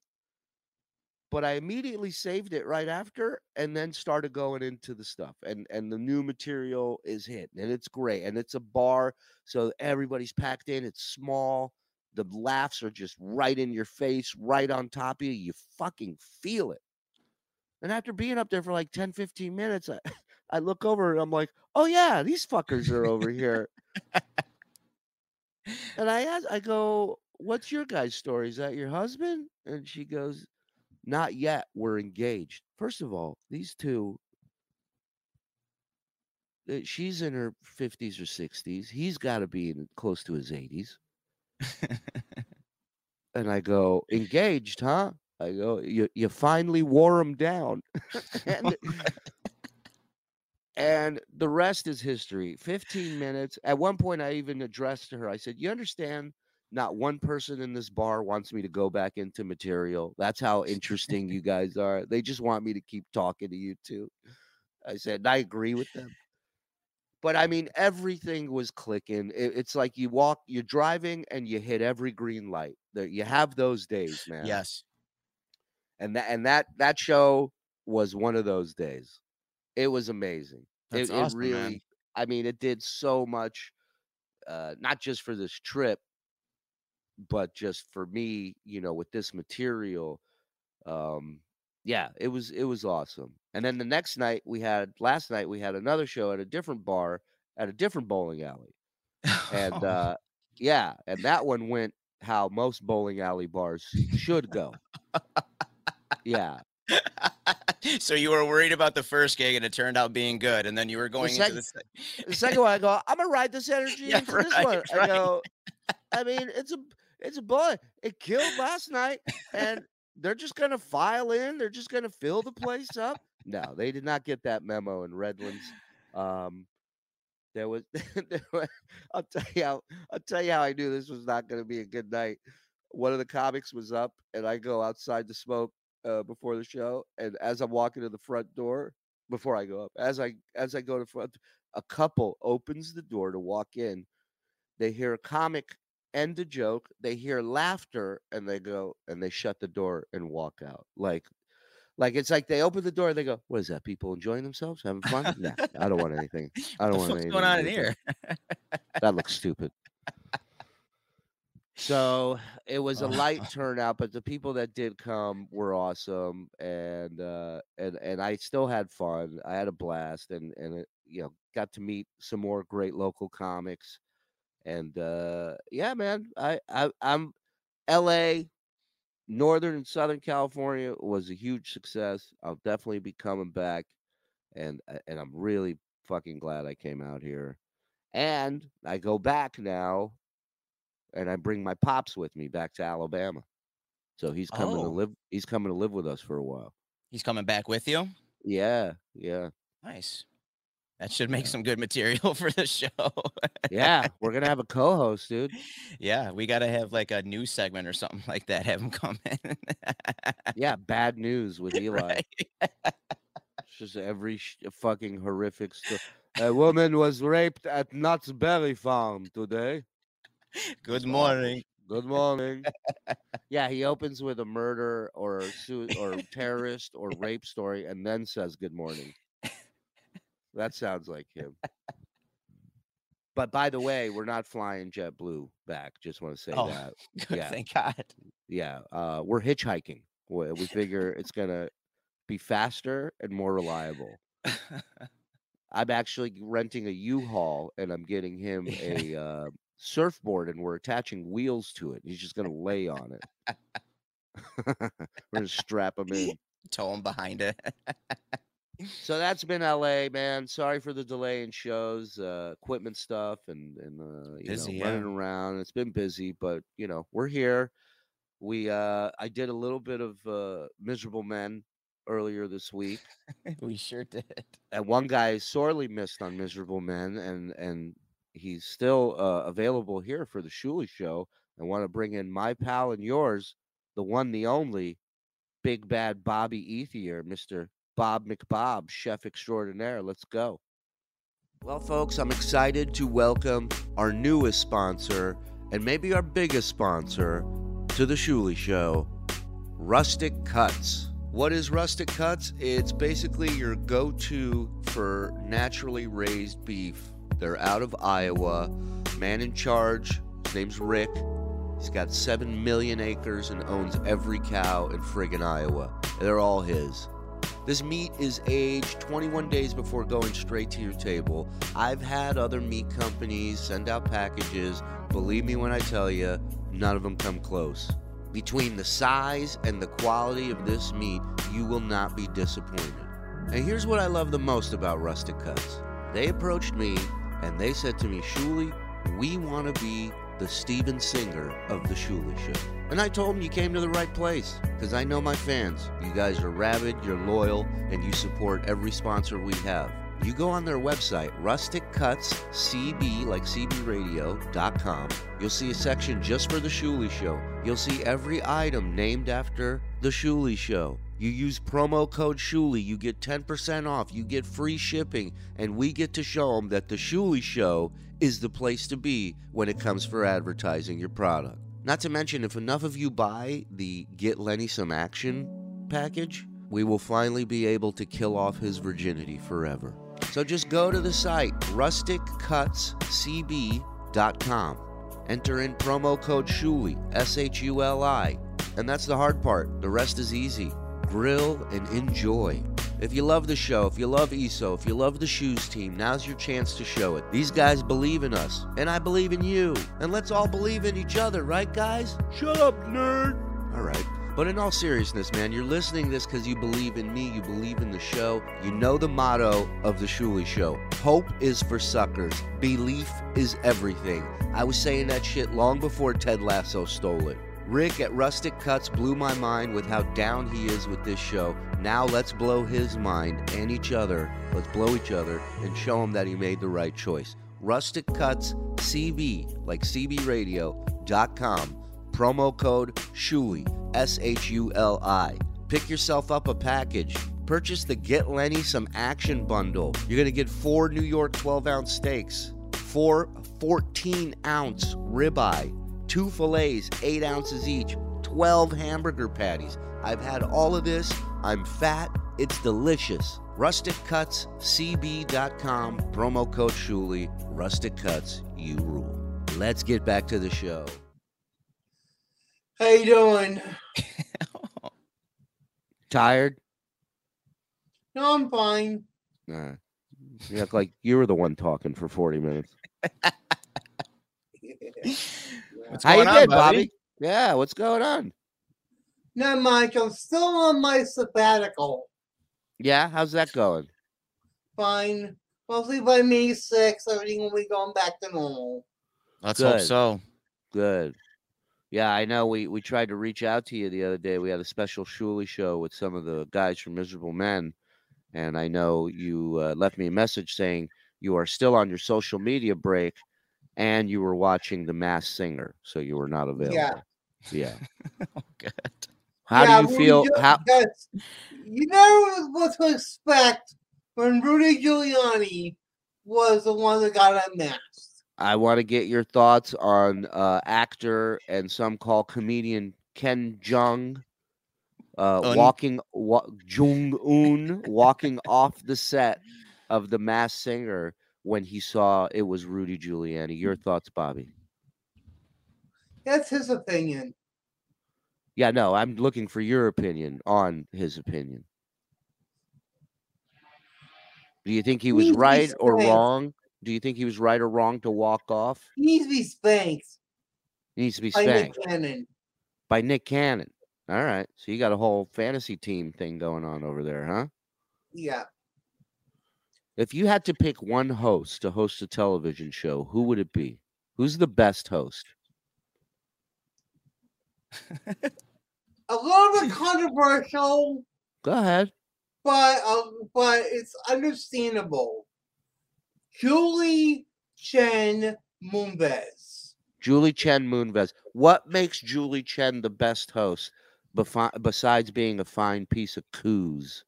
but I immediately saved it right after, and then started going into the stuff. And and the new material is hitting, and it's great. And it's a bar, so everybody's packed in. It's small. The laughs are just right in your face, right on top of you. You fucking feel it. And after being up there for like 10, 15 minutes, I, I look over and I'm like, oh yeah, these fuckers are over here. And I ask, I go, "What's your guy's story? Is that your husband?" And she goes, "Not yet. We're engaged." First of all, these two. uh, She's in her fifties or sixties. He's got to be in close to his eighties. And I go, "Engaged, huh?" I go, "You you finally wore him down." and, and the rest is history. 15 minutes. At one point, I even addressed to her. I said, You understand, not one person in this bar wants me to go back into material. That's how interesting you guys are. They just want me to keep talking to you two. I said, I agree with them. But I mean, everything was clicking. It- it's like you walk, you're driving and you hit every green light. There, you have those days, man Yes. and that and that that show was one of those days. It was amazing. That's it, awesome, it really, man. I mean, it did so much, uh, not just for this trip, but just for me, you know, with this material. Um, yeah, it was it was awesome. And then the next night we had last night we had another show at a different bar at a different bowling alley. And uh yeah, and that one went how most bowling alley bars should go. Yeah. so you were worried about the first gig and it turned out being good, and then you were going sec- into the se- The second one I go, I'm gonna ride this energy Yeah, into this right, one. I right. go, I mean, it's a it's a boy. It killed last night, and they're just gonna file in. They're just gonna fill the place up. No, they did not get that memo in Redlands. Um, there was, I'll tell you how I'll tell you how I knew this was not gonna be a good night. One of the comics was up, and I go outside to smoke uh, before the show, and as I'm walking to the front door, before I go up, as I as I go to front, a couple opens the door to walk in. They hear a comic end a joke, they hear laughter, and they go and they shut the door and walk out. Like, like it's like they open the door and they go, "What is that? People enjoying themselves, having fun? nah, I don't want anything. I don't the want anything. going on in here? that. Looks stupid." So it was a Oh. light turnout, but the people that did come were awesome, and uh, and and I still had fun. I had a blast, and and it, you know got to meet some more great local comics, and uh, yeah, man, I, I I'm L.A. Northern and Southern California was a huge success. I'll definitely be coming back, and uh, and I'm really fucking glad I came out here, and I go back now and I bring my pops with me back to Alabama. So he's coming to Oh. live. He's coming to live with us for a while. He's coming back with you. Yeah, yeah, Nice. That should make some good material for the show. yeah. We're gonna have a co-host, dude. yeah, we got to have like a news segment or something like that. Have him come in. Yeah, bad news with Eli. Right. It's just every sh- uh, fucking horrific stuff. A woman was raped at Knott's Berry Farm today. Good morning. Good morning. yeah, he opens with a murder or su- or terrorist or rape story, and then says good morning. That sounds like him. But by the way, we're not flying JetBlue back. Just want to say Oh, that. Yeah. thank God. Yeah, uh, we're hitchhiking. We, we figure it's gonna be faster and more reliable. I'm actually renting a U-Haul and I'm getting him a uh, surfboard and we're attaching wheels to it. He's just gonna lay on it. we're gonna strap him in. Tow him behind it. So that's been LA, man. Sorry for the delay in shows, uh, equipment stuff, and and uh, you Busy, know running yeah. around. It's been busy, but you know we're here. We uh, I did a little bit of uh, miserable men earlier this week, we sure did. and one guy is sorely missed on miserable men, and and he's still uh, available here for the Shuli show. I want to bring in my pal and yours, the one, the only, big bad Bobby Ethier, Mister Bob McBob, chef extraordinaire. Let's go. Well, folks, I'm excited to welcome our newest sponsor and maybe our biggest sponsor to the Shuli Show, Rustic Cuts. What is Rustic Cuts? It's basically your go to for naturally raised beef. They're out of Iowa. Man in charge, his name's Rick. He's got 7 million acres and owns every cow in friggin' Iowa. They're all his. This meat is aged 21 days before going straight to your table. I've had other meat companies send out packages. Believe me when I tell you, none of them come close. Between the size and the quality of this meat, you will not be disappointed. And here's what I love the most about Rustic Cuts. They approached me and they said to me, Shuli, we want to be the Steven Singer of the Shuli Show. And I told him you came to the right place because I know my fans. You guys are rabid, you're loyal, and you support every sponsor we have. You go on their website, rusticcutscb, like cbradio.com. You'll see a section just for the Shuli Show. You'll see every item named after the Shuli Show. You use promo code Shuli, you get 10% off, you get free shipping, and we get to show them that the Shuli Show is the place to be when it comes for advertising your product. Not to mention, if enough of you buy the Get Lenny Some Action package, we will finally be able to kill off his virginity forever. So just go to the site, rusticcutscb.com. Enter in promo code SHULI, S H U L I. And that's the hard part. The rest is easy. Grill and enjoy. If you love the show, if you love ESO, if you love the shoes team, now's your chance to show it. These guys believe in us, and I believe in you. And let's all believe in each other, right, guys? Shut up, nerd. All right. But in all seriousness, man, you're listening to this because you believe in me, you believe in the show. You know the motto of the Shuli Show Hope is for suckers, belief is everything. I was saying that shit long before Ted Lasso stole it. Rick at Rustic Cuts blew my mind with how down he is with this show. Now let's blow his mind and each other. Let's blow each other and show him that he made the right choice. Rustic Cuts CB, like CBRadio.com. Promo code SHULI, S H U L I. Pick yourself up a package. Purchase the Get Lenny Some Action Bundle. You're going to get four New York 12 ounce steaks, four 14 ounce ribeye, two fillets, 8 ounces each, 12 hamburger patties. I've had all of this. I'm fat. It's delicious. RusticCutsCB.com, promo code Shuli. Rustic Cuts, you rule. Let's get back to the show. How you doing? Tired? No, I'm fine. Nah. You act like you were the one talking for 40 minutes. What's How you going on, been, Bobby? Bobby? Yeah, what's going on? Not Mike, I'm still on my sabbatical. Yeah, how's that going? Fine. Mostly by May 6th, everything will be going back to normal. Let's hope so. Good. Yeah, I know. We we tried to reach out to you the other day. We had a special Shuli show with some of the guys from Miserable Men, and I know you uh, left me a message saying you are still on your social media break, and you were watching The Masked Singer, so you were not available. Yeah. Yeah. Oh, good. How Yeah, do you feel? Giul- How? because you know what to expect when Rudy Giuliani was the one that got unmasked. I want to get your thoughts on uh, actor and some call comedian Ken Jeong uh, walking wa- Jung Un walking off the set of The Masked Singer when he saw it was Rudy Giuliani. Your mm-hmm. thoughts, Bobby? That's his opinion. Yeah, no, I'm looking for your opinion on his opinion. Do you think he was right or wrong? Do you think he was right or wrong to walk off? He needs to be spanked He needs to be spanked. by Nick. Cannon. by Nick Cannon. All right. So you got a whole fantasy team thing going on over there, huh? Yeah. If you had to pick one host to host a television show, who would it be? Who's the best host? A little bit controversial, Go ahead. but um, but it's understandable. Julie Chen Moonves. Julie Chen Moonves. What makes Julie Chen the best host besides being a fine piece of coos?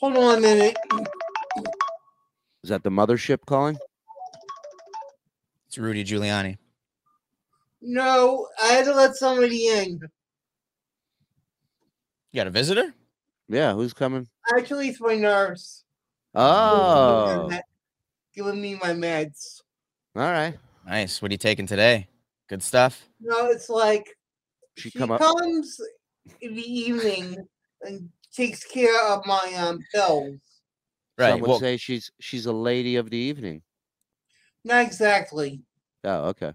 Hold on a minute. Is that the mothership calling? It's Rudy Giuliani. No, I had to let somebody in. You got a visitor? Yeah, who's coming? Actually, it's my nurse. Oh, Giving me my meds. all right. Nice. What are you taking today? Good stuff. No, it's like She she come up. comes in the evening and takes care of my um pills. Right. Some would Well, say she's she's a lady of the evening. Not exactly. Oh, okay.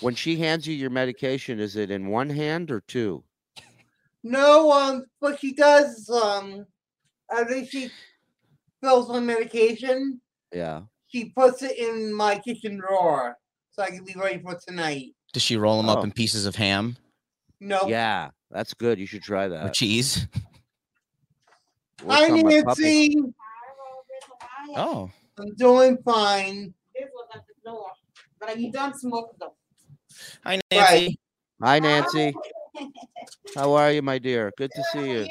When she hands you your medication, is it in one hand or two? No, um, but she does um I think she fills my medication, Yeah. she puts it in my kitchen drawer so I can be ready for tonight. does she roll them Oh. up in pieces of ham No, Yeah, that's good. You should try or that. cheese? Works Hi on my puppy. Nancy. Oh, I'm doing fine. This was at the door, but you don't smoke them. hi Nancy. Hi, Nancy. How are you, my dear? Good to see you.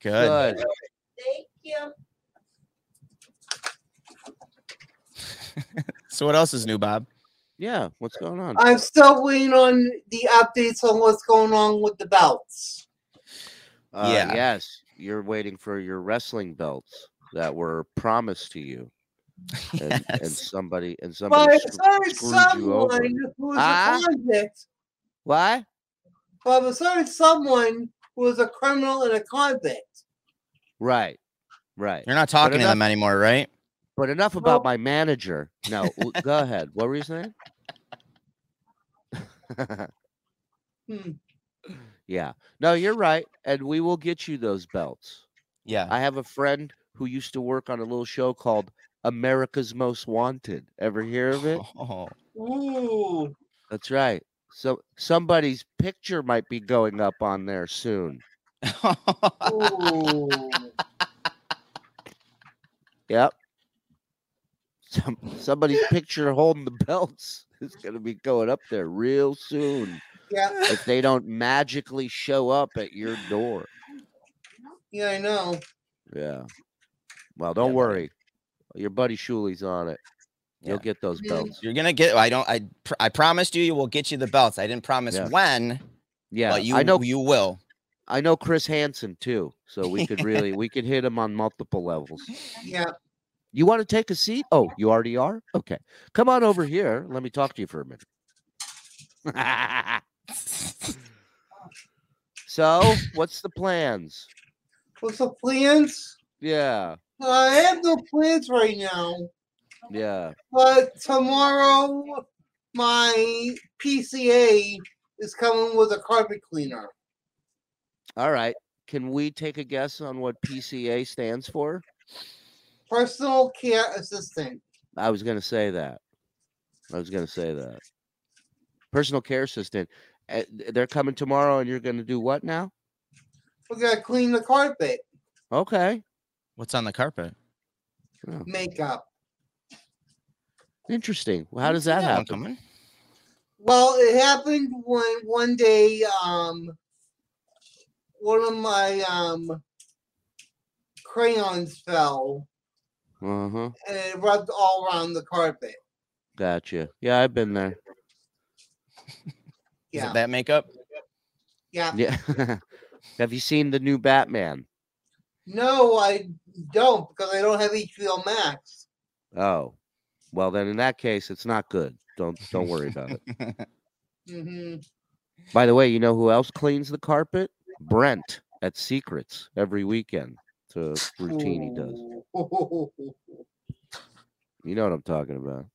Good. Good. Thank you. So what else is new, Bob? Yeah. What's going on? I'm still waiting on the updates on what's going on with the belts. Uh, Yeah. Yes, you're waiting for your wrestling belts that were promised to you, and, and somebody and somebody I sc- heard screwed you over. someone who's Ah? a convict. What? But I heard someone was a criminal and a convict. Right. Right. You're not talking to them anymore, right? But enough about my manager. No, go ahead. What were you saying? Hmm. Yeah. No, you're right. And we will get you those belts. Yeah. I have a friend who used to work on a little show called America's Most Wanted. Ever hear of it? Oh. Ooh. That's right. So somebody's picture might be going up on there soon. Ooh. Yep. Some somebody's picture holding the belts is gonna be going up there real soon yeah. if they don't magically show up at your door. Yeah, I know. Yeah. Well, don't buddy. worry. Your buddy Shuli's on it. You'll Yeah. get those belts. You're gonna get. I don't. I. Pr- I promised you. You will get you the belts. I didn't promise Yeah. when, Yeah, but you. I know. You will. I know Chris Hansen too, so we could really we could hit him on multiple levels. Yeah. You want to take a seat? Oh, you already are. Okay, come on over here. Let me talk to you for a minute. so, what's the plans? What's the plans? Yeah, I have no plans right now. yeah. But tomorrow, my PCA is coming with a carpet cleaner. All right. Can we take a guess on what PCA stands for? Personal care assistant. I was gonna say that. I was gonna say that. Personal care assistant. Uh, They're coming tomorrow, and you're gonna do what now? We're gonna clean the carpet, Okay. What's on the carpet? makeup. Interesting. Well, how does that one happen? coming. Well, it happened when one day, um, one of my um crayons fell Uh huh. and it rubbed all around the carpet. Gotcha. Yeah, I've been there. Is Yeah, it that makeup? yeah. Yeah. Have you seen the new Batman? No, I don't because I don't have HBO Max. Oh, well then in that case, it's not good. Don't don't worry about it. hmm By the way, you know who else cleans the carpet? Brent at Secrets every weekend. It's a routine he does. You know what I'm talking about.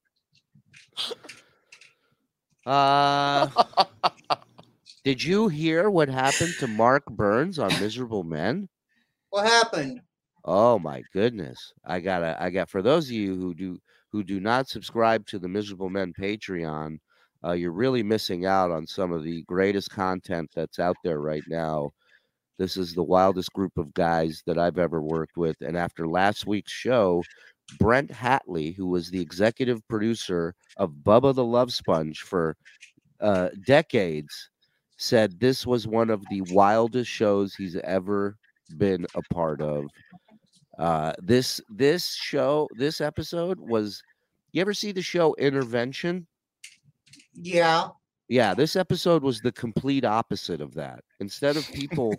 Uh, did you hear what happened to Mark Burns on Miserable Men? What happened? Oh my goodness. I gotta I got for those of you who do who do not subscribe to the Miserable Men Patreon, uh, you're really missing out on some of the greatest content that's out there right now. This is the wildest group of guys that I've ever worked with. And after last week's show, Brent Hatley, who was the executive producer of Bubba the Love Sponge for uh, decades, said this was one of the wildest shows he's ever been a part of. Uh, this this show, this episode was. You ever see the show Intervention? Yeah. Yeah, this episode was the complete opposite of that. Instead of people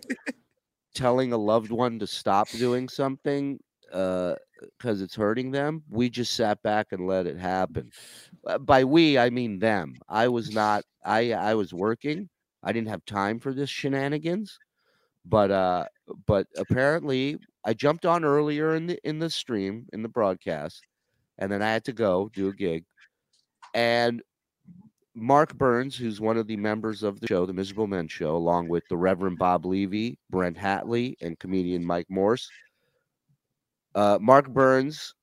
telling a loved one to stop doing something because it's hurting them, we just sat back and let it happen. Uh, By we, I mean them. I was not. I I was working. I didn't have time for this shenanigans. But uh, but apparently, I jumped on earlier in the in the stream in the broadcast, and then I had to go do a gig, and Mark Burns, who's one of the members of the show, the Miserable Men Show, along with the Reverend Bob Levy, Brent Hatley, and comedian Mike Morse. Uh, Mark Burns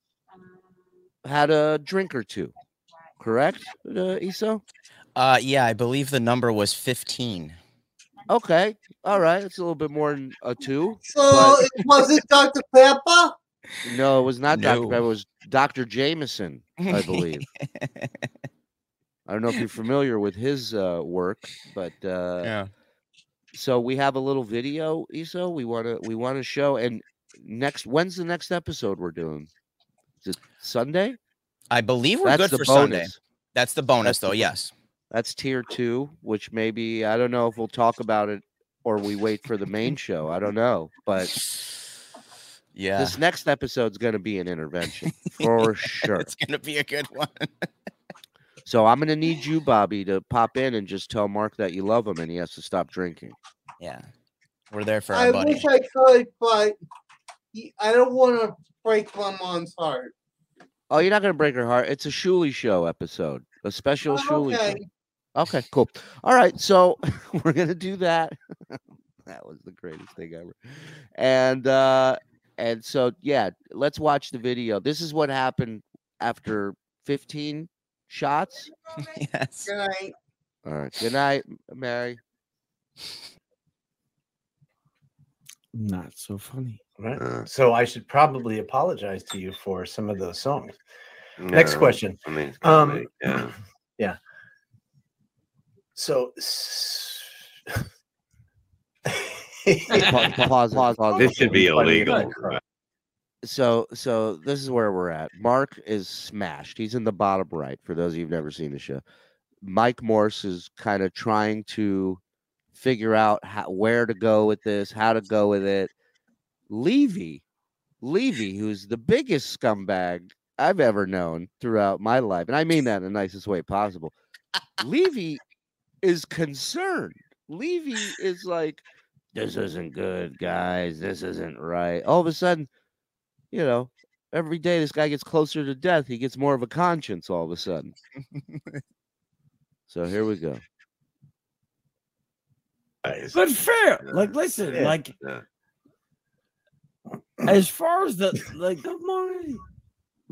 had a drink or two, correct, uh, Eso? Uh, yeah, I believe the number was 15. Okay, all right, it's a little bit more than a two. So But- it was it Dr. Pepper? No, it was not Dr. No. Pepper. It was Dr. Jameson, I believe. I don't know if you're familiar with his uh, work, but uh, yeah. so we have a little video Eso we want to we want to show and next when's the next episode we're doing is it sunday I believe we're that's good for bonus Sunday. That's the bonus, That's though. bo- Yes. that's tier two which maybe i don't know if we'll talk about it or we wait for the main show i don't know but Yeah. this next episode's going to be an intervention for sure It's gonna be a good one. so i'm going to need you bobby to pop in and just tell mark that you love him and he has to stop drinking yeah. We're there for I buddy. wish I could, but he- I don't want to break my mom's heart. Oh, you're not gonna break her heart. It's a Shuli show episode, a special Oh, Shuli show. okay. Okay, cool. All right, so we're gonna do that. that was the greatest thing ever. And uh and so yeah, let's watch the video. This is what happened after 15 shots. yes. Good night. All right. Good night, Mary. Not so funny. Right. Uh. so I should probably apologize to you for some of those songs. Next question. I mean, it's Um, comedy, yeah. yeah. So. s- Pa- pause, pause, pause. This should be Funny, illegal. So so this is where we're at. Mark is smashed. He's in the bottom right for those of you who've never seen the show. Mike Morse is kind of trying to figure out how, where to go with this, how to go with it. Levy, Levy, who's the biggest scumbag I've ever known throughout my life, and I mean that in the nicest way possible. Levy is concerned. Levy is like, this isn't good, guys. This isn't right. All of a sudden, you know, every day this guy gets closer to death. He gets more of a conscience all of a sudden. so here we go. But fair. Like, listen, Yeah. like Yeah. as far as the like the money.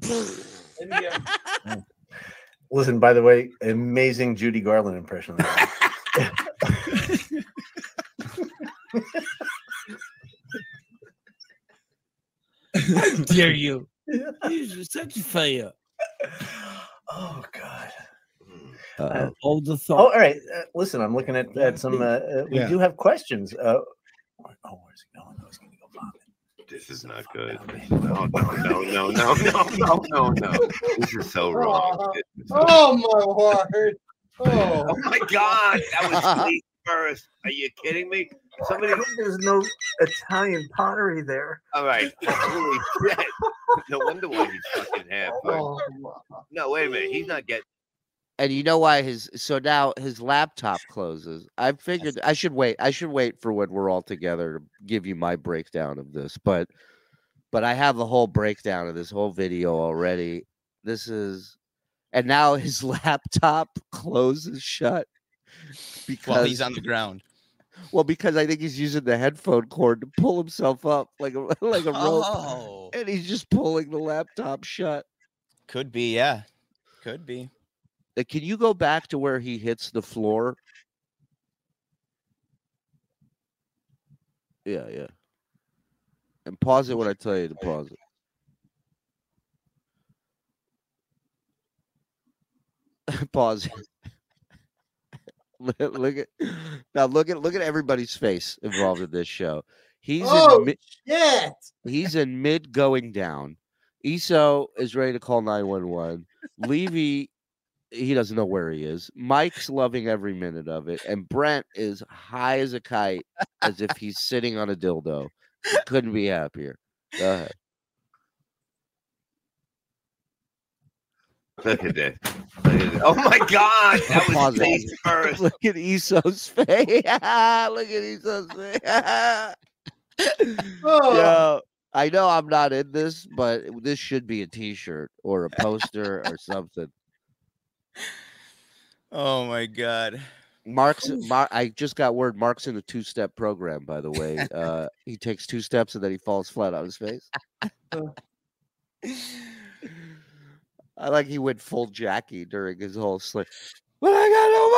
Listen, by the way, amazing Judy Garland impression. How dare you? You're such a failure. oh God. Uh-oh. Hold the Oh, thought. all right. Uh, listen, I'm looking at, at some. Uh, uh, we Yeah. do have questions. Uh, oh, where's he going? Oh, he's gonna go vomit. This is not good. No, no, no, no, no, no, no, no, no. This is so wrong. Oh, oh my word. Oh. Oh my God, that was me first. Are you kidding me? Somebody. There's no Italian pottery there. All right. Holy shit. No wonder why he's fucking half. Oh, No, wait a minute. He's not getting. And you know why his so now his laptop closes. I figured I should wait. I should wait for when we're all together to give you my breakdown of this. But but I have the whole breakdown of this whole video already. This is and now his laptop closes shut because While he's on the ground. Well because I think he's using the headphone cord to pull himself up like a like a rope, Oh, and he's just pulling the laptop shut. could be. Yeah, could be. Uh, Can you go back to where he hits the floor? Yeah, yeah. And pause it when I tell you to pause it. pause. look, at now. Look at look at everybody's face involved in this show. He's Oh, in mid, shit. he's in mid going down. Eso is ready to call 911. Levy, he doesn't know where he is. Mike's loving every minute of it. And Brent is high as a kite as if he's sitting on a dildo. Couldn't be happier. Go ahead. Look at this. Look at this. Oh my God, that was face first. Look at Eso's face. Look at Eso's face. Oh. Yo, I know I'm not in this, but this should be a t-shirt or a poster or something. Oh my god. Mark's Mar- I just got word Mark's in a two-step program, by the way. Uh he takes two steps and then he falls flat on his face. I like he went full Jackie during his whole slip. But I got no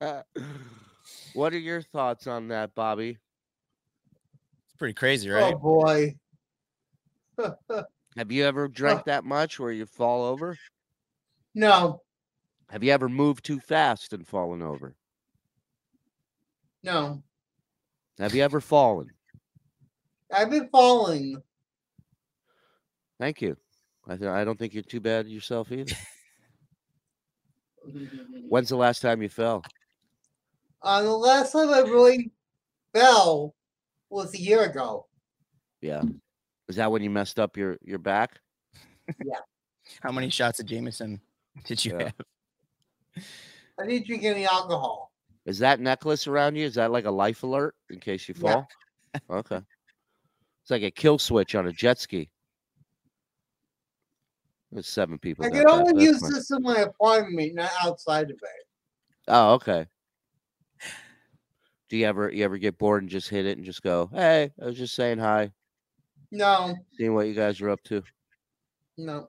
money. What are your thoughts on that, Bobby? It's pretty crazy, oh, right? Oh boy. Have you ever drank that much where you fall over? no, Have you ever moved too fast and fallen over? no. Have you ever fallen? I've been falling. Thank you. I, th- I don't think you're too bad yourself either. When's the last time you fell? Uh, the last time I really fell was a year ago. Yeah. Is that when you messed up your your back? Yeah. How many shots of Jameson did you Yeah. have? I didn't drink any alcohol. Is that necklace around you? Is that like a life alert in case you Yeah. fall? Okay. It's like a kill switch on a jet ski. There's seven people. I can only That's use fine. this in my apartment, not outside of it. Oh, okay. Do you ever you ever get bored and just hit it and just go, "Hey, I was just saying hi, No, seeing what you guys are up to." no.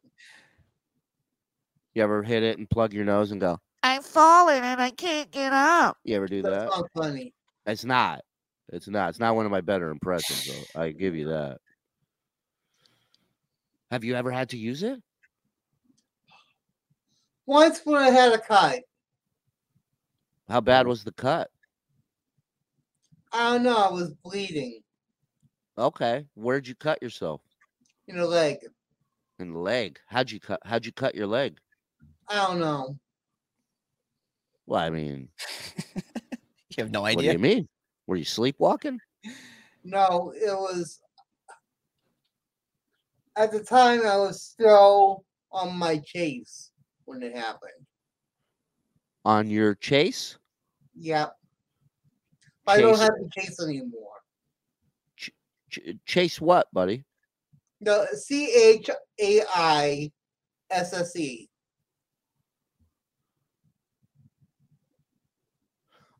You ever hit it and plug your nose and go, I'm falling and I can't get up. "You ever do That's that?" That's not funny. It's not. It's not. It's not one of my better impressions, though. I give you that. Have you ever had to use it? Once when I had a cut, How bad was the cut? I don't know, I was bleeding Okay, where'd you cut yourself? in the leg. In the leg. How'd you cut? How'd you cut your leg? I don't know. Well, I mean, You have no idea. what do you mean? Were you sleepwalking? No, it was at the time I was still on my chase when it happened. On your chase? Yep. I don't have the chase anymore. Ch- chase what, buddy? The C H A I S S E.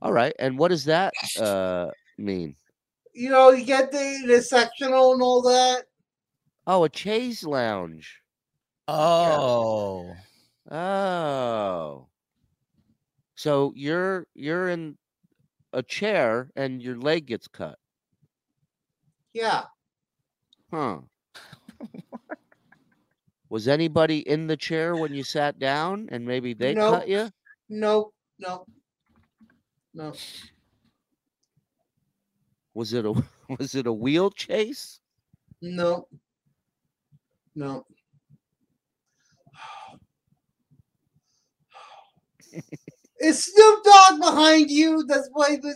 All right. And what does that uh mean? You know, you get the, the sectional and all that. Oh, a chase lounge. Oh. Oh. So you're you're in a chair and your leg gets cut. Yeah. Huh. Was anybody in the chair when you sat down and maybe they Nope. cut you? No, no, no. Was it a was it a wheel chase? No. No. Is Snoop Dogg behind you? That's why the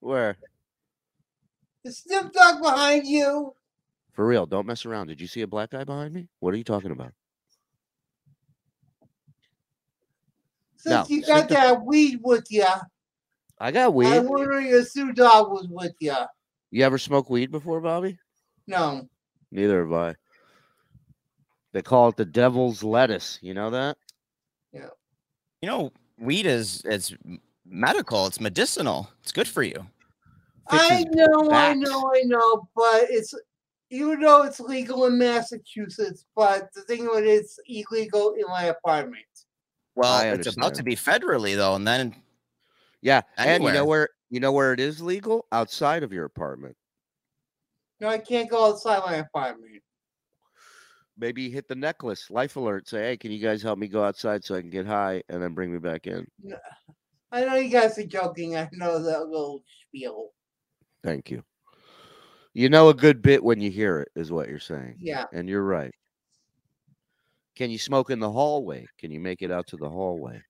Where? is Snoop Dogg behind you? For real, don't mess around. Did you see a black guy behind me? What are you talking about? Since No, you Snoop got Dogg- that weed with you, I got weed. I'm wondering if Snoop Dogg was with you. You ever smoke weed before, Bobby? No. Neither have I. They call it the devil's lettuce. You know that? Yeah. You know, weed is it's medical. It's medicinal. It's good for you. I Fixes know, I know, I know, but it's even though it's legal in Massachusetts, but the thing with it, it's illegal in my apartment. Well, it's about to be federally though, and then Yeah. And you know where you know where it is legal? Outside of your apartment. No, I can't go outside my apartment. Maybe hit the necklace, life alert, say, hey, can you guys help me go outside so I can get high and then bring me back in? I know you guys are joking. I know that little spiel. Thank you. You know a good bit when you hear it, is what you're saying. Yeah. And you're right. Can you smoke in the hallway? Can you make it out to the hallway?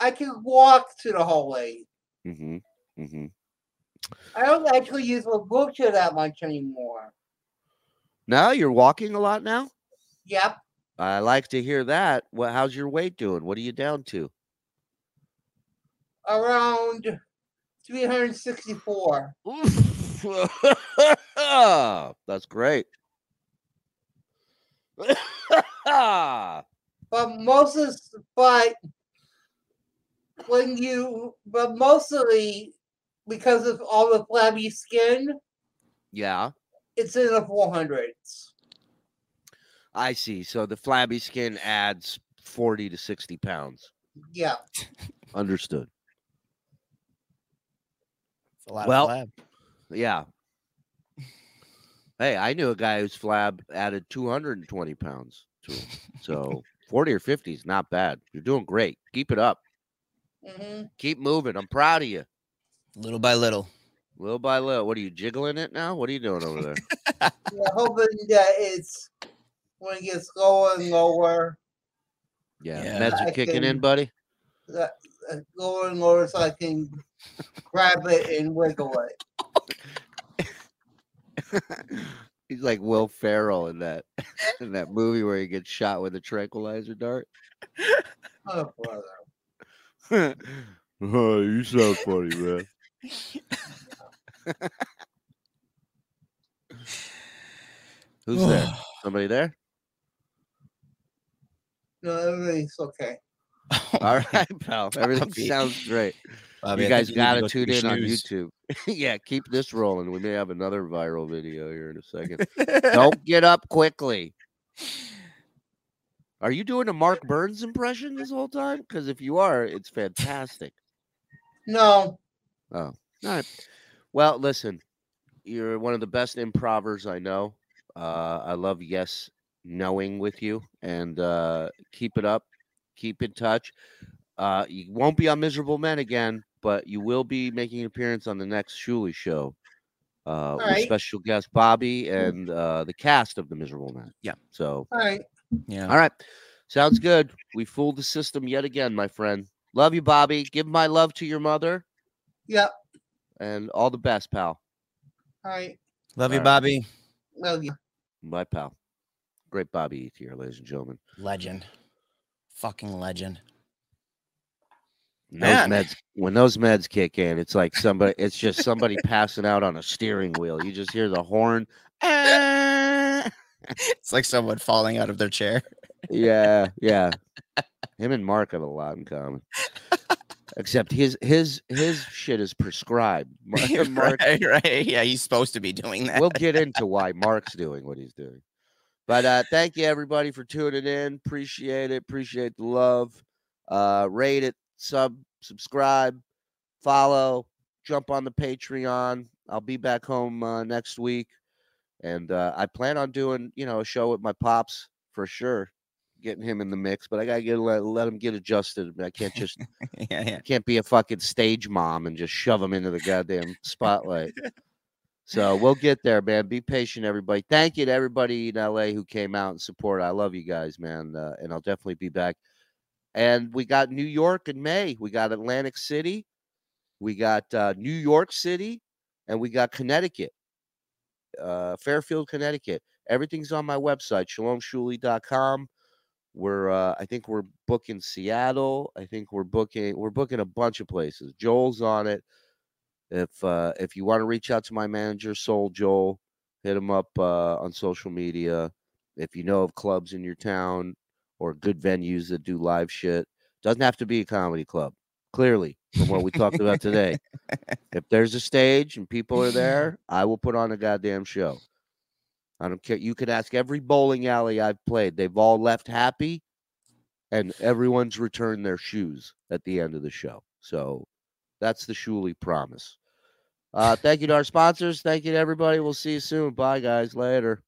I can walk to the hallway. Mm-hmm. Mm-hmm. I don't actually use a wheelchair that much anymore. Now you're walking a lot now? Yep. I like to hear that. What how's your weight doing? What are you down to? Around 364. That's great. But most of but when you but mostly because of all the flabby skin, yeah, it's in the 400s. I see. So the flabby skin adds 40 to 60 pounds. Yeah. Understood. a lot Well, of flab. Yeah. Hey, I knew a guy whose flab added 220 pounds to him. So 40 or 50 is not bad. You're doing great. Keep it up. Hmm Keep moving. I'm proud of you. Little by little. Little by little. What are you jiggling it now? What are you doing over there? Yeah, hoping that it's when it gets lower and lower, Yeah. Yeah. Meds are I kicking in, buddy. that uh, lower and lower, so I can grab it and wiggle it. He's like Will Ferrell in that in that movie where he gets shot with a tranquilizer dart. Oh, brother. Oh, you sound funny, man. Who's there? Somebody there? No, everything's okay. All right, pal. Everything Bobby. sounds great. Bobby, I you guys you need to got to tune in on. YouTube. yeah, keep this rolling. We may have another viral video here in a second. Don't get up quickly. Are you doing a Mark Burns impression this whole time? Because if you are, it's fantastic. No. Oh, all right. Well, listen, you're one of the best improvers I know. Uh, I love yes knowing with you, and uh, keep it up. Keep in touch. Uh, you won't be on Miserable Men again, but you will be making an appearance on the next Shuli show uh, with special guest Bobby and uh, the cast of the Miserable Men. Yeah. So, All right. Yeah. all right. Sounds good. We fooled the system yet again, my friend. Love you, Bobby. Give my love to your mother Yep. and all the best, pal. All right. Love you, All right. Bobby. Love you. Bye, pal. Great Bobby Ethier, ladies and gentlemen. Legend. Fucking legend. When those meds, when those meds kick in, it's like somebody. It's just somebody passing out on a steering wheel. You just hear the horn. It's like someone falling out of their chair. Yeah, yeah. Him and Mark have a lot in common. Except his his his shit is prescribed. Mar- Mark, right, right. Yeah, he's supposed to be doing that. we'll get into why Mark's doing what he's doing. But uh thank you everybody for tuning in. Appreciate it. Appreciate the love. Uh rate it, sub, subscribe, follow, jump on the Patreon. I'll be back home uh, next week. And uh I plan on doing, you know, a show with my pops for sure. Getting him in the mix, but I gotta get let, let him get adjusted. I can't just yeah, yeah. can't be a fucking stage mom and just shove him into the goddamn spotlight. So we'll get there, man. Be patient, everybody. Thank you to everybody in LA who came out and support. I love you guys, man. Uh, and I'll definitely be back. And we got New York in May. We got Atlantic City. We got uh, New York City, and we got Connecticut, uh, Fairfield, Connecticut. Everything's on my website, shalomshuli.com. We're uh, I think we're booking Seattle. I think we're booking we're booking a bunch of places. Joel's on it. If uh, if you want to reach out to my manager, Soul Joel, hit him up uh, on social media. If you know of clubs in your town or good venues that do live shit, doesn't have to be a comedy club. Clearly, from what we talked about today, if there's a stage and people are there, I will put on a goddamn show. I don't care. You could ask every bowling alley I've played. They've all left happy and everyone's returned their shoes at the end of the show. So that's the Shuli promise. Uh, thank you to our sponsors. Thank you to everybody. We'll see you soon. Bye, guys. Later.